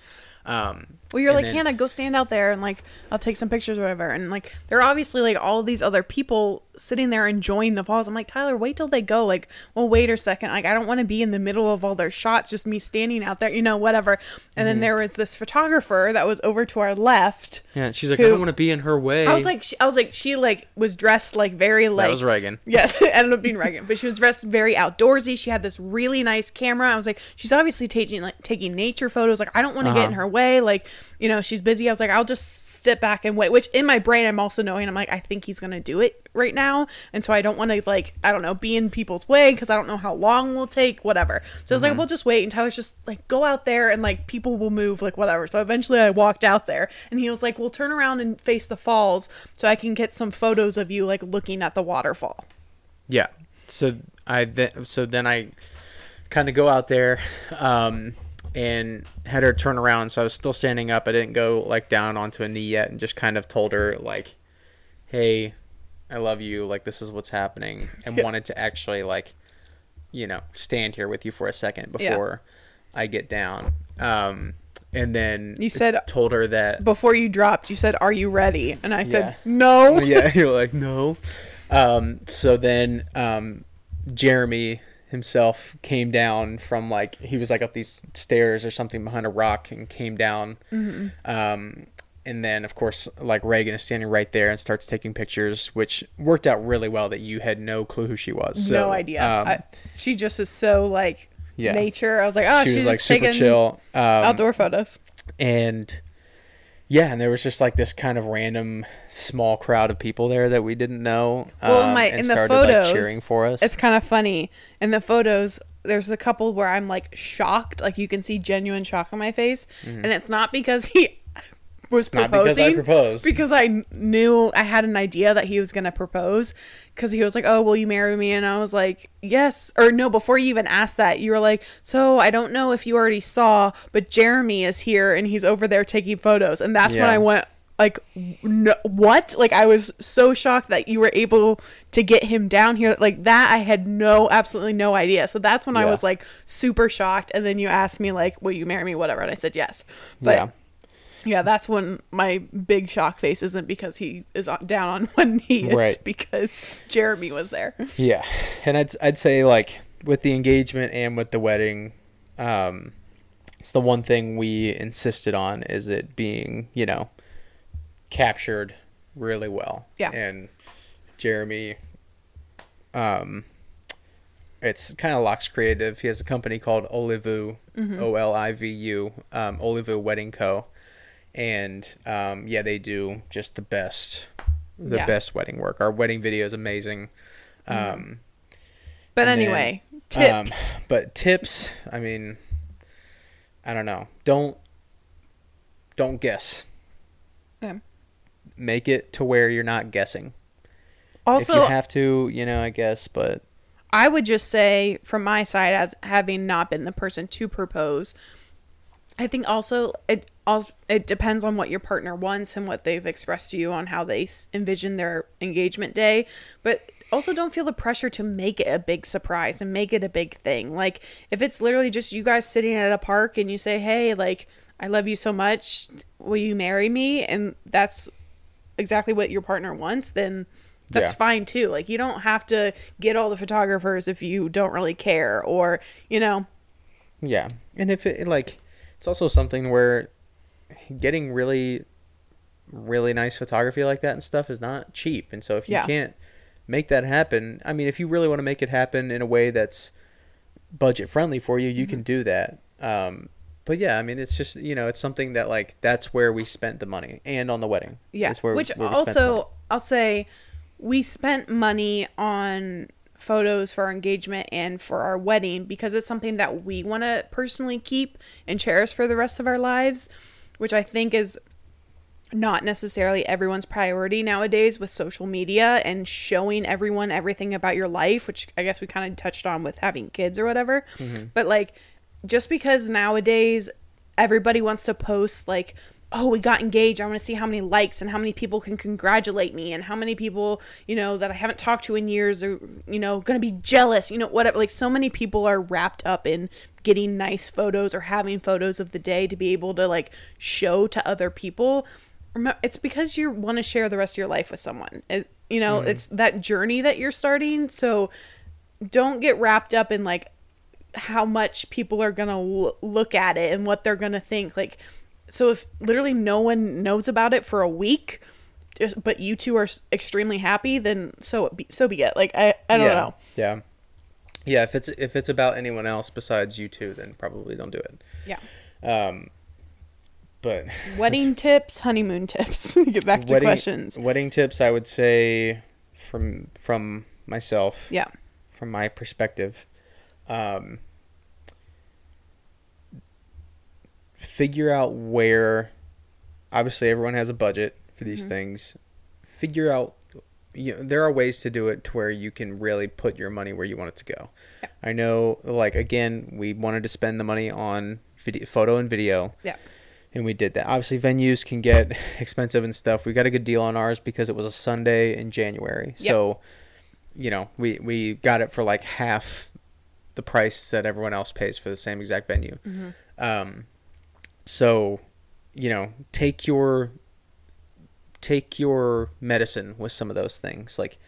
um Well, you're and like, then- Hannah, go stand out there and like, I'll take some pictures or whatever. And like, there are obviously like all these other people sitting there enjoying the falls. I'm like, Tyler, wait till they go. Like, well, wait a second. Like, I don't want to be in the middle of all their shots, just me standing out there, you know, whatever. And Mm-hmm. then there was this photographer that was over to our left. yeah she's like i don't want to be in her way I was like, she, I was like, she like was dressed like very like. that was reagan Yes, it ended up being Reagan, but she was dressed very outdoorsy. She had this really nice camera. I was like, she's obviously taking like taking nature photos. Like, I don't want to get in Uh-huh. her way. Like, you know, she's busy. I was like, I'll just sit back and wait. Which in my brain, I'm also knowing I'm like, I think he's gonna do it right now, and so I don't want to like, I don't know, be in people's way because I don't know how long we'll take, whatever. So I was like, we'll just wait. And Tyler's just like, go out there and like people will move, like whatever. So eventually, I walked out there, and he was like, we'll turn around and face the falls so I can get some photos of you like looking at the waterfall. Yeah. So I then so then I kind of go out there um, and had her turn around. So I was still standing up. I didn't go like down onto a knee yet, and just kind of told her like, "Hey, I love you. Like this is what's happening," and wanted to actually like, you know, stand here with you for a second Yeah. before I get down. Um, and then You said- told her that before you dropped, you said, "Are you ready?" And I said, Yeah. "No." yeah, you're like, no. Um, so then um, Jeremy himself came down from like he was like up these stairs or something behind a rock and came down. Um, and then of course like Reagan is standing right there and starts taking pictures, which worked out really well that you had no clue who she was. So, no idea. um, I, she just is so like Yeah. nature. I was like, oh, she she's was like super chill. Um, outdoor photos. and yeah, and there was just like this kind of random small crowd of people there that we didn't know. Well, in um, my and in the started, photos, like, cheering for us. It's kind of funny. In the photos, there's a couple where I'm like shocked. Like you can see genuine shock on my face, and it's not because he was Mm-hmm. not proposing. because I proposed. Because I knew I had an idea that he was gonna propose. Because he was like, "Oh, will you marry me?" And I was like, "Yes." Or no, before you even asked that, you were like, "So I don't know if you already saw, but Jeremy is here and he's over there taking photos." And that's when I went like no, what like i was so shocked that you were able to get him down here like that i had no absolutely no idea so that's when i was like super shocked and then you asked me like will you marry me whatever and i said yes but yeah. Yeah, that's when my big shock face isn't because he is on- down on one knee it's Right. because jeremy was there Yeah, and I'd I'd say like with the engagement and with the wedding, um, it's the one thing we insisted on is it being you know captured really well. Yeah. and Jeremy, um, it's kind of Locks Creative. He has a company called Olivu, Mm-hmm. O L I V U, um, Olivu Wedding Co. And um, yeah, they do just the best, the Yeah. best wedding work. Our wedding video is amazing. Mm-hmm. Um, But And then, anyway, um, tips. but tips, I mean, I don't know. Don't don't guess. Yeah. Make it to where you're not guessing. also, if you have to, you know, I guess, but I would just say from my side, as having not been the person to propose, I think also it all it depends on what your partner wants and what they've expressed to you on how they envision their engagement day. But also don't feel the pressure to make it a big surprise and make it a big thing. Like if it's literally just you guys sitting at a park and you say, "Hey, like I love you so much, will you marry me?" and that's exactly what your partner wants, then that's Yeah. fine too. Like you don't have to get all the photographers if you don't really care or, you know, Yeah, and if it like, it's also something where getting really, really nice photography like that and stuff is not cheap, and so if you Yeah. can't make that happen, I mean, if you really want to make it happen in a way that's budget friendly for you, you Mm-hmm. can do that. Um, but yeah, I mean, it's just you know, it's something that like that's where we spent the money, and on the wedding, yeah. where, Which where we spent the money. also I'll say we spent money on photos for our engagement and for our wedding because it's something that we want to personally keep and cherish for the rest of our lives, which I think is not necessarily everyone's priority nowadays with social media and showing everyone everything about your life, which I guess we kind of touched on with having kids or whatever. Mm-hmm. But like, just because nowadays everybody wants to post, like, oh, we got engaged, I want to see how many likes and how many people can congratulate me and how many people, you know, that I haven't talked to in years are, you know, going to be jealous, you know, whatever. Like, so many people are wrapped up in getting nice photos or having photos of the day to be able to like show to other people. It's because you want to share the rest of your life with someone. It, you know mm. it's that journey that you're starting. So don't get wrapped up in like how much people are gonna l- look at it and what they're gonna think. Like so if literally no one knows about it for a week but you two are extremely happy then so be, so be it like i i don't yeah. know Yeah, yeah. If it's if it's about anyone else besides you two, then probably don't do it. yeah Um, but wedding tips honeymoon tips get back to wedding questions wedding tips, I would say from from myself, yeah from my perspective, um, figure out where. Obviously, everyone has a budget for these Mm-hmm. things. Figure out. You know, there are ways to do it to where you can really put your money where you want it to go. Yeah. I know, like again, we wanted to spend the money on video, photo and video yeah and we did that. Obviously, venues can get expensive and stuff. We got a good deal on ours because it was a Sunday in January. Yep. So, you know, we we got it for like half the price that everyone else pays for the same exact venue. Um, so, you know, take your take your medicine with some of those things. Like,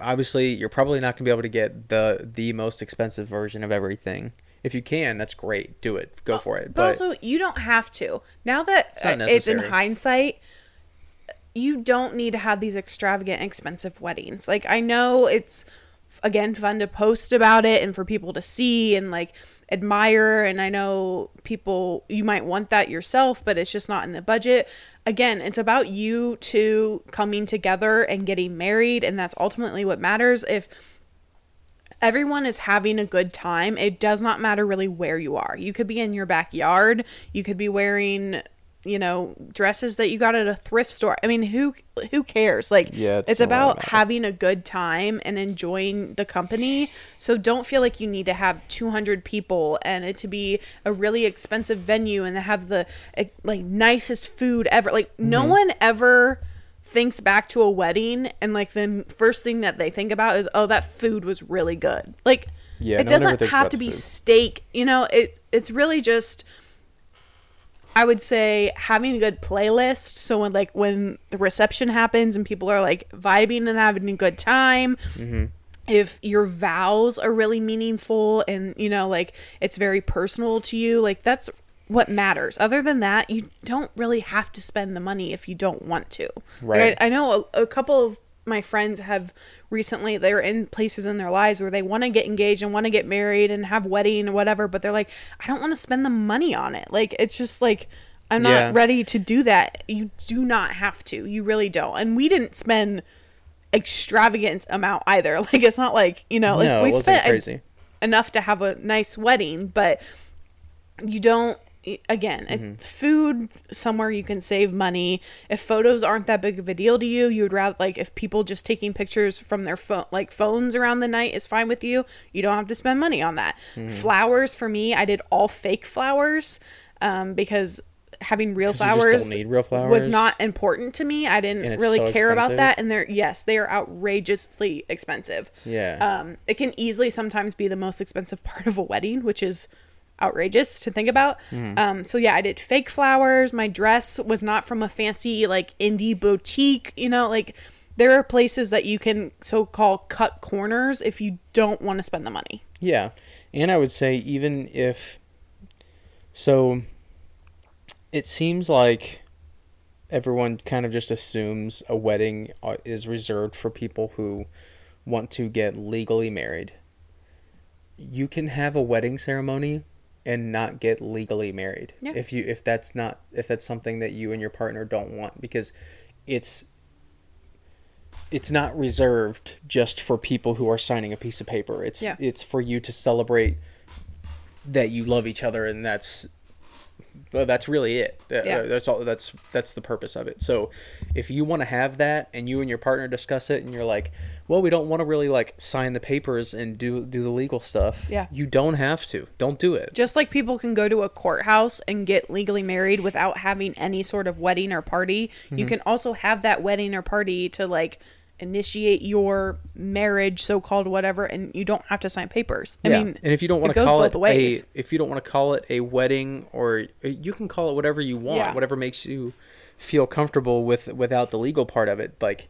obviously, you're probably not gonna be able to get the the most expensive version of everything. If you can, that's great. Do it. Go for it. But, also, you don't have to. Now that It's uh, it's in hindsight, you don't need to have these extravagant, expensive weddings. Like, I know it's, again, fun to post about it and for people to see and, like, admire. And I know people, you might want that yourself, but it's just not in the budget. Again, it's about you two coming together and getting married. And that's ultimately what matters. If, everyone is having a good time. It does not matter really where you are. You could be in your backyard. You could be wearing, you know, dresses that you got at a thrift store. I mean, who who cares? Like Yeah, it it's about having a good time and enjoying the company. So don't feel like you need to have 200 people and it to be a really expensive venue and to have the eh, like nicest food ever. Like no Mm-hmm. one ever thinks back to a wedding and like the first thing that they think about is oh that food was really good like Yeah, it no doesn't have to be food. steak you know it it's really just i would say having a good playlist so when like when the reception happens and people are like vibing and having a good time Mm-hmm. if your vows are really meaningful and you know like it's very personal to you like that's what matters other than that you don't really have to spend the money if you don't want to Like, Right. I, I know a, a couple of my friends have recently they're in places in their lives where they want to get engaged and want to get married and have wedding or whatever but they're like i don't want to spend the money on it like it's just like i'm not Yeah. ready to do that you do not have to you really don't and we didn't spend extravagant amount either. Like it's not like you know, like no, we spent a- crazy. enough to have a nice wedding, but you don't again Mm-hmm. food somewhere you can save money if photos aren't that big of a deal to you you would rather like if people just taking pictures from their phone like phones around the night is fine with you you don't have to spend money on that Mm-hmm. flowers for me i did all fake flowers um, because having real 'Cause you just flowers real was not important to me i didn't really so care about that and they're yes they are outrageously expensive Yeah. um, it can easily sometimes be the most expensive part of a wedding, which is outrageous to think about. Mm-hmm. Um, so yeah, I did fake flowers. My dress was not from a fancy like indie boutique. You know, like there are places that you can so-called cut corners if you don't want to spend the money. Yeah. And I would say even if so it seems like everyone kind of just assumes a wedding uh, is reserved for people who want to get legally married. You can have a wedding ceremony and not get legally married. Yeah. If you if that's not if that's something that you and your partner don't want because it's it's not reserved just for people who are signing a piece of paper. It's Yeah. it's for you to celebrate that you love each other and that's well, that's really it. Uh, Yeah. That's all that's that's the purpose of it. So if you want to have that and you and your partner discuss it and you're like, "Well, we don't want to really like sign the papers and do do the legal stuff." Yeah. You don't have to. Don't do it. Just like people can go to a courthouse and get legally married without having any sort of wedding or party, you Mm-hmm. can also have that wedding or party to like initiate your marriage, so called whatever, and you don't have to sign papers. I yeah. mean, and if you don't want to call it ways. a if you don't want to call it a wedding or you can call it whatever you want, Yeah. whatever makes you feel comfortable with without the legal part of it. Like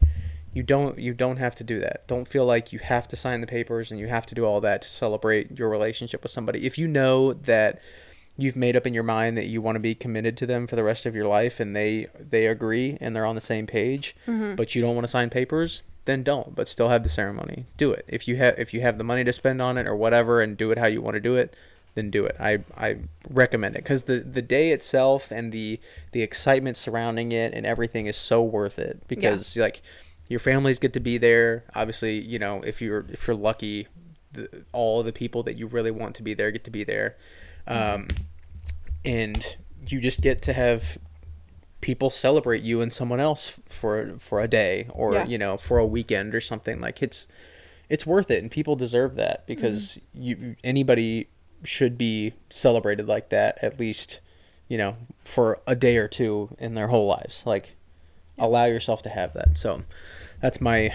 you don't you don't have to do that. Don't feel like you have to sign the papers and you have to do all that to celebrate your relationship with somebody. If you know that you've made up in your mind that you want to be committed to them for the rest of your life and they they agree and they're on the same page, Mm-hmm. but you don't want to sign papers, then don't, but still have the ceremony. Do it. If you have if you have the money to spend on it or whatever and do it how you want to do it, then do it. I I recommend it cuz the the day itself and the the excitement surrounding it and everything is so worth it because like your families get to be there. Obviously, you know, if you're if you're lucky, the, all the people that you really want to be there get to be there. Um, and you just get to have people celebrate you and someone else for for a day or Yeah. you know for a weekend or something like it's it's worth it and people deserve that because Mm-hmm. you anybody should be celebrated like that at least you know for a day or two in their whole lives like allow yourself to have that. So that's my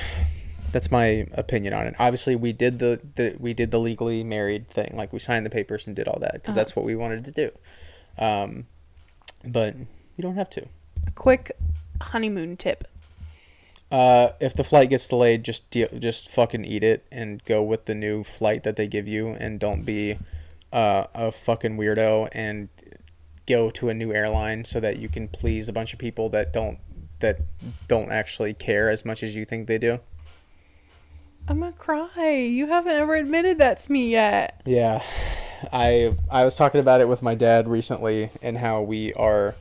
that's my opinion on it. Obviously we did the, the we did the legally married thing. Like we signed the papers and did all that because Uh-huh. that's what we wanted to do. Um, but you don't have to. A quick honeymoon tip. uh, if the flight gets delayed, just deal, just fucking eat it and go with the new flight that they give you, and don't be uh, a fucking weirdo and go to a new airline so that you can please a bunch of people that don't that don't actually care as much as you think they do. I'm gonna cry. You haven't ever admitted that to me yet. Yeah, I I was talking about it with my dad recently and how we are,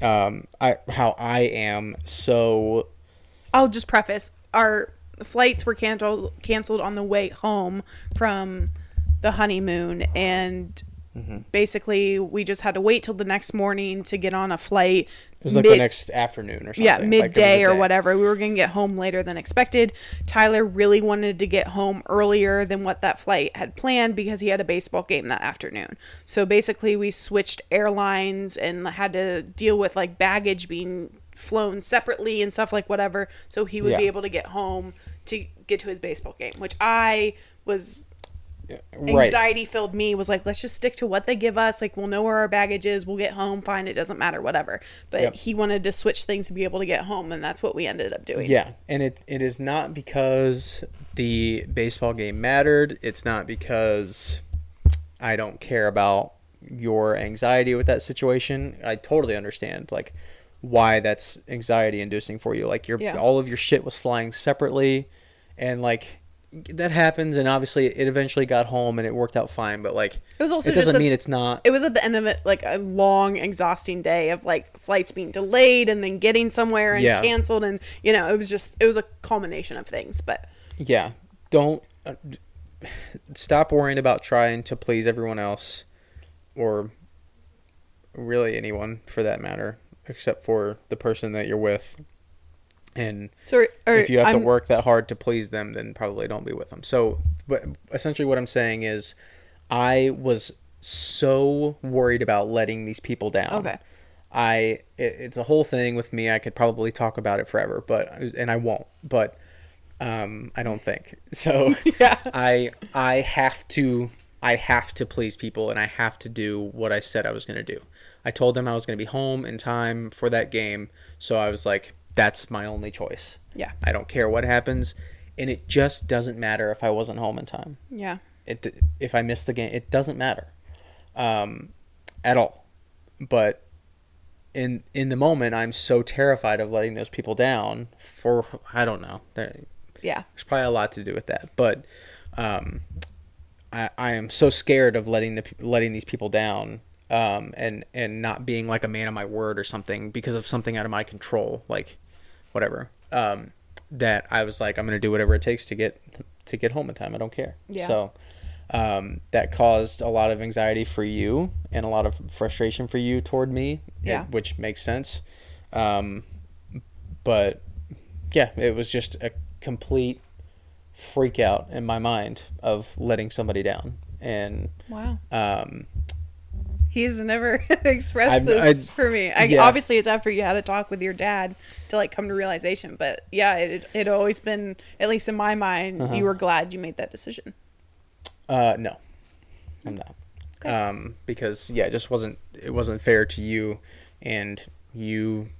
um, I how I am so I'll just preface our flights were canceled canceled on the way home from the honeymoon and Mm-hmm. basically we just had to wait till the next morning to get on a flight. it was like Mid- the next afternoon or something. yeah, like, it was a midday or whatever. We were going to get home later than expected. Tyler really wanted to get home earlier than what that flight had planned because he had a baseball game that afternoon. So basically, we switched airlines and had to deal with like baggage being flown separately and stuff like whatever so he would be able to get home to get to his baseball game which i was Right. anxiety filled me was like let's just stick to what they give us like we'll know where our baggage is we'll get home fine it doesn't matter whatever but Yep. he wanted to switch things to be able to get home and that's what we ended up doing Yeah, and it it is not because the baseball game mattered. It's not because I don't care about your anxiety with that situation. I totally understand like why that's anxiety inducing for you. Like your Yeah. all of your shit was flying separately and like that happens, and obviously it eventually got home and it worked out fine. But like, It was also it doesn't a- mean it's not. it was at the end of it like a long exhausting day of like flights being delayed and then getting somewhere and Yeah. canceled and you know it was just it was a culmination of things but yeah don't uh, stop worrying about trying to please everyone else or really anyone for that matter except for the person that you're with and so if you have I'm, to work that hard to please them then probably don't be with them. So but essentially what i'm saying is i was so worried about letting these people down. Okay. i it, it's a whole thing with me. I could probably talk about it forever but and i won't but um i don't think. So yeah. I I have to I have to please people and I have to do what I said I was going to do. I told them I was going to be home in time for that game, so I was like that's my only choice. yeah I don't care what happens and it just doesn't matter if I wasn't home in time. yeah It if I missed the game, it doesn't matter. Um at all. But in in the moment I'm so terrified of letting those people down for I don't know. There- yeah there's probably a lot to do with that, but um, I, I am so scared of letting the letting these people down, um, and and not being like a man of my word or something because of something out of my control, like whatever. Um, that I was like, I'm gonna do whatever it takes to get to get home in time. I don't care. Yeah. So um, that caused a lot of anxiety for you and a lot of frustration for you toward me. Yeah. which makes sense. Um, but yeah, it was just a complete freak out in my mind of letting somebody down. And wow um, he's never expressed I've- this I- for me I, yeah. obviously it's after you had a talk with your dad to like come to realization but yeah it it had always been at least in my mind Uh-huh. you were glad you made that decision uh, no, I'm not. Okay. Um, because yeah, it just wasn't it wasn't fair to you, and you.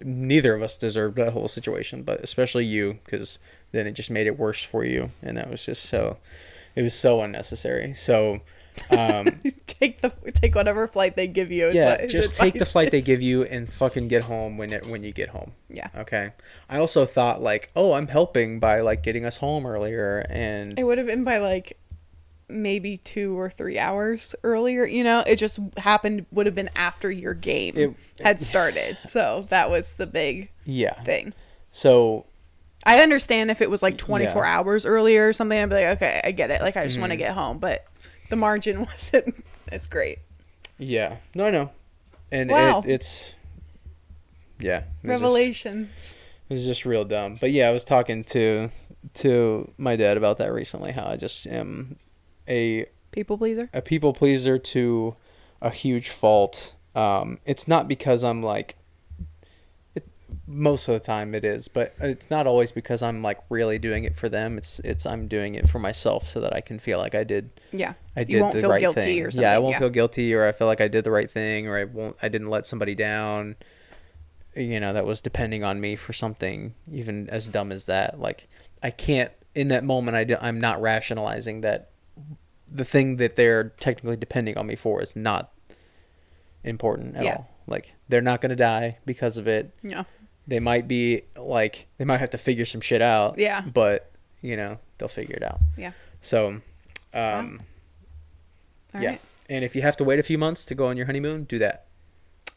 Neither of us deserved that whole situation, but especially you, because then it just made it worse for you, and that was just so. It was so unnecessary. So, um, take the take whatever flight they give you is yeah, just take the flight they give you and fucking get home when it when you get home. yeah Okay. I also thought like, oh, I'm helping by like getting us home earlier, and It would have been by like maybe two or three hours earlier. You know, it just happened would have been after your game It- had started. So that was the big yeah. thing. So I understand if it was like 24 Yeah. Mm-hmm. hours earlier or something, I'd be like, okay, I get it. Like, I just want to get home. But the margin wasn't, it's great. yeah, no, I know. and Wow. it, it's yeah, it was just- Revelations. It was just real dumb. But yeah, I was talking to to my dad about that recently. How I just am a People pleaser. a people pleaser to a huge fault. Um, it's not because I'm like, most of the time it is, but it's not always because I'm like really doing it for them. It's it's I'm doing it for myself so that I can feel like I did Yeah. I did the feel right guilty thing. or something. Yeah, I won't feel guilty, or I feel like I did the right thing, or I won't. I didn't let somebody down. You know, that was depending on me for something even as dumb as that. Like I can't in that moment. I I'm not rationalizing that the thing that they're technically depending on me for is not important at Yeah. all. Like they're not gonna die because of it. Yeah. They might be like they might have to figure some shit out. Yeah. But you know they'll figure it out. Yeah. So, um, yeah. right. And if you have to wait a few months to go on your honeymoon, do that.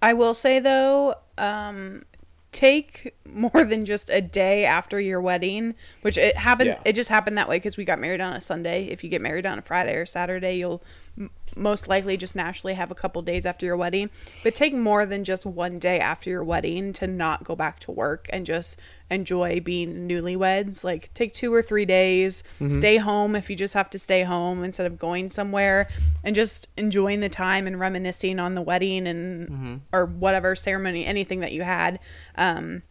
I will say though, um, take more than just a day after your wedding, which it happened. Yeah. It just happened that way because we got married on a Sunday. If you get married on a Friday or Saturday, you'll most likely just naturally have a couple days after your wedding. But take more than just one day after your wedding to not go back to work and just enjoy being newlyweds. Like take two or three days, stay home if you just have to stay home instead of going somewhere, and just enjoying the time and reminiscing on the wedding and or whatever ceremony, anything that you had. Um,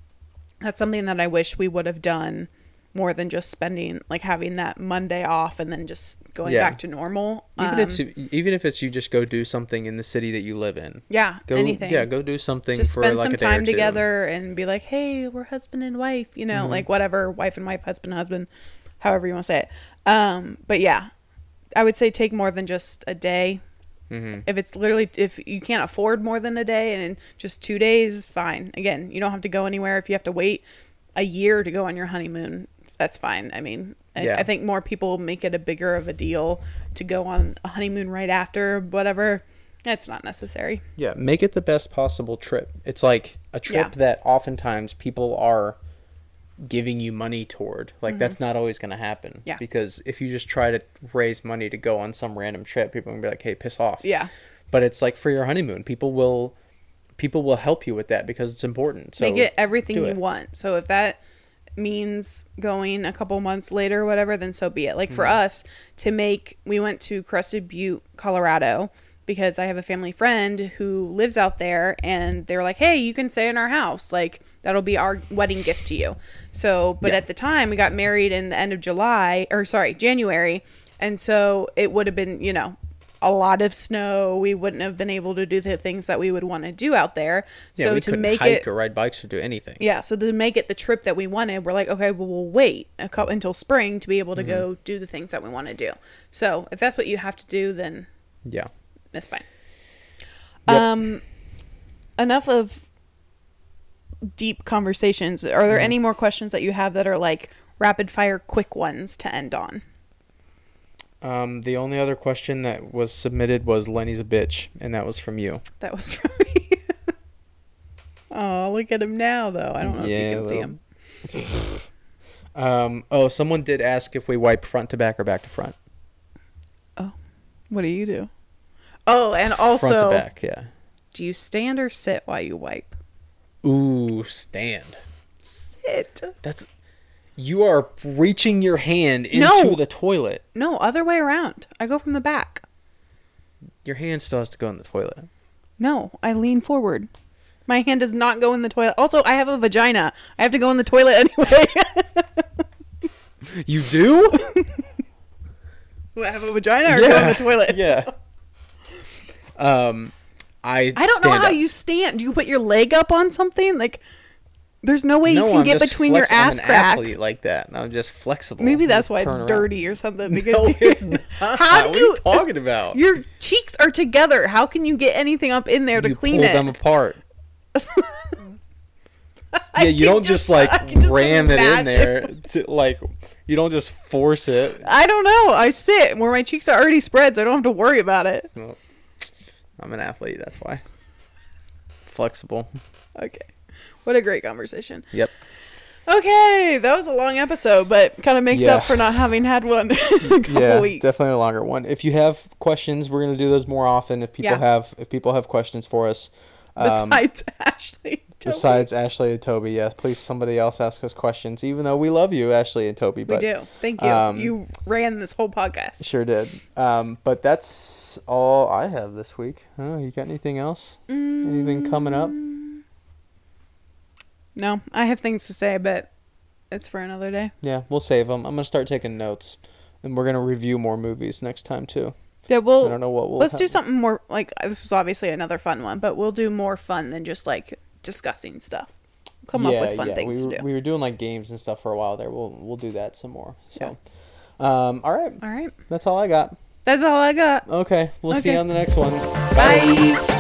that's something that I wish we would have done more than just spending like having that Monday off and then just going Yeah. back to normal. Even Um, it's even if it's you just go do something in the city that you live in. yeah, Go anything. yeah, go do something just for spend like some a day time together and be like, hey, we're husband and wife, you know, like whatever, wife and wife, husband, husband, however you want to say it. Um, but yeah, I would say take more than just a day. Mm-hmm. If it's literally, if you can't afford more than a day and just two days, fine. Again, you don't have to go anywhere. If you have to wait a year to go on your honeymoon, that's fine. I mean, I, Yeah. I think more people make it a bigger of a deal to go on a honeymoon right after, whatever. It's not necessary. Yeah, make it the best possible trip. It's like a trip Yeah. that oftentimes people are giving you money toward. Like that's not always going to happen. Mm-hmm. Yeah. Because if you just try to raise money to go on some random trip, people are going to be like, "Hey, piss off." Yeah. But it's like for your honeymoon, people will people will help you with that because it's important. So Make it everything you it. want. So if that means going a couple months later or whatever, then so be it. Like for Mm-hmm. us to make, we went to Crested Butte, Colorado, because I have a family friend who lives out there, and they were like, "Hey, you can stay in our house. Like that'll be our wedding gift to you." So, but Yeah. at the time, we got married in the end of July, or sorry, January, and so it would have been, you know. A lot of snow. We wouldn't have been able to do the things that we would want to do out there. Yeah, so we to make hike it or ride bikes or do anything. yeah, so to make it the trip that we wanted, we're like, okay, well, we'll wait a couple, until spring to be able to Mm-hmm. go do the things that we want to do. So if that's what you have to do, then Yeah. it's fine. Yep. Um, enough of deep conversations. Are there Mm-hmm. any more questions that you have that are like rapid fire, quick ones to end on? Um, the only other question that was submitted was Lenny's a bitch, and that was from you. That was from me. oh, look at him now, though. I don't know if you can see him. Um, oh, someone did ask if we wipe front to back or back to front. Oh, what do you do? Oh, and also, front to back, yeah. do you stand or sit while you wipe? Ooh, stand. Sit. That's you are reaching your hand into No. the toilet. No, other way around. I go from the back. Your hand still has to go in the toilet. No, I lean forward. My hand does not go in the toilet. Also, I have a vagina. I have to go in the toilet anyway. You do? I have a vagina or go in the toilet. yeah. Um, I I don't know how up. you stand. Do you put your leg up on something? Like, there's no way no, you can I'm get just between flex- your I'm ass an cracks. athlete like that. I'm just flexible. Maybe that's why it's dirty or something. Because No, it's not. How what do are you you- talking about? your cheeks are together. How can you get anything up in there to you clean pull it? them apart. Yeah, you don't just, like I can just ram it in there. To, like you don't just force it. I don't know. I sit where my cheeks are already spread, so I don't have to worry about it. Well, I'm an athlete. That's why. Flexible. Okay. What a great conversation. Yep. Okay, that was a long episode, but kind of makes Yeah. up for not having had one in a couple yeah, weeks. definitely a longer one. If you have questions, we're gonna do those more often. If people Yeah. have if people have questions for us, um, Besides Ashley. Besides Ashley and Toby, yes, please somebody else ask us questions. Even though we love you, Ashley and Toby, we but do. Thank you. um, you ran this whole podcast. sure did. Um, but that's all I have this week. Oh, you got anything else? Anything coming up? No, I have things to say, but it's for another day. Yeah, we'll save them. I'm gonna start taking notes, and we're gonna review more movies next time too. Yeah, I we'll don't know what we'll. let's do something more like this was obviously another fun one, but we'll do more fun than just like discussing stuff. Come up with fun things we, to were- do. we were doing like games and stuff for a while there. We'll we'll do that some more. So, um, all right, All right. that's all I got. That's all I got. Okay, we'll see you on the next one. Bye.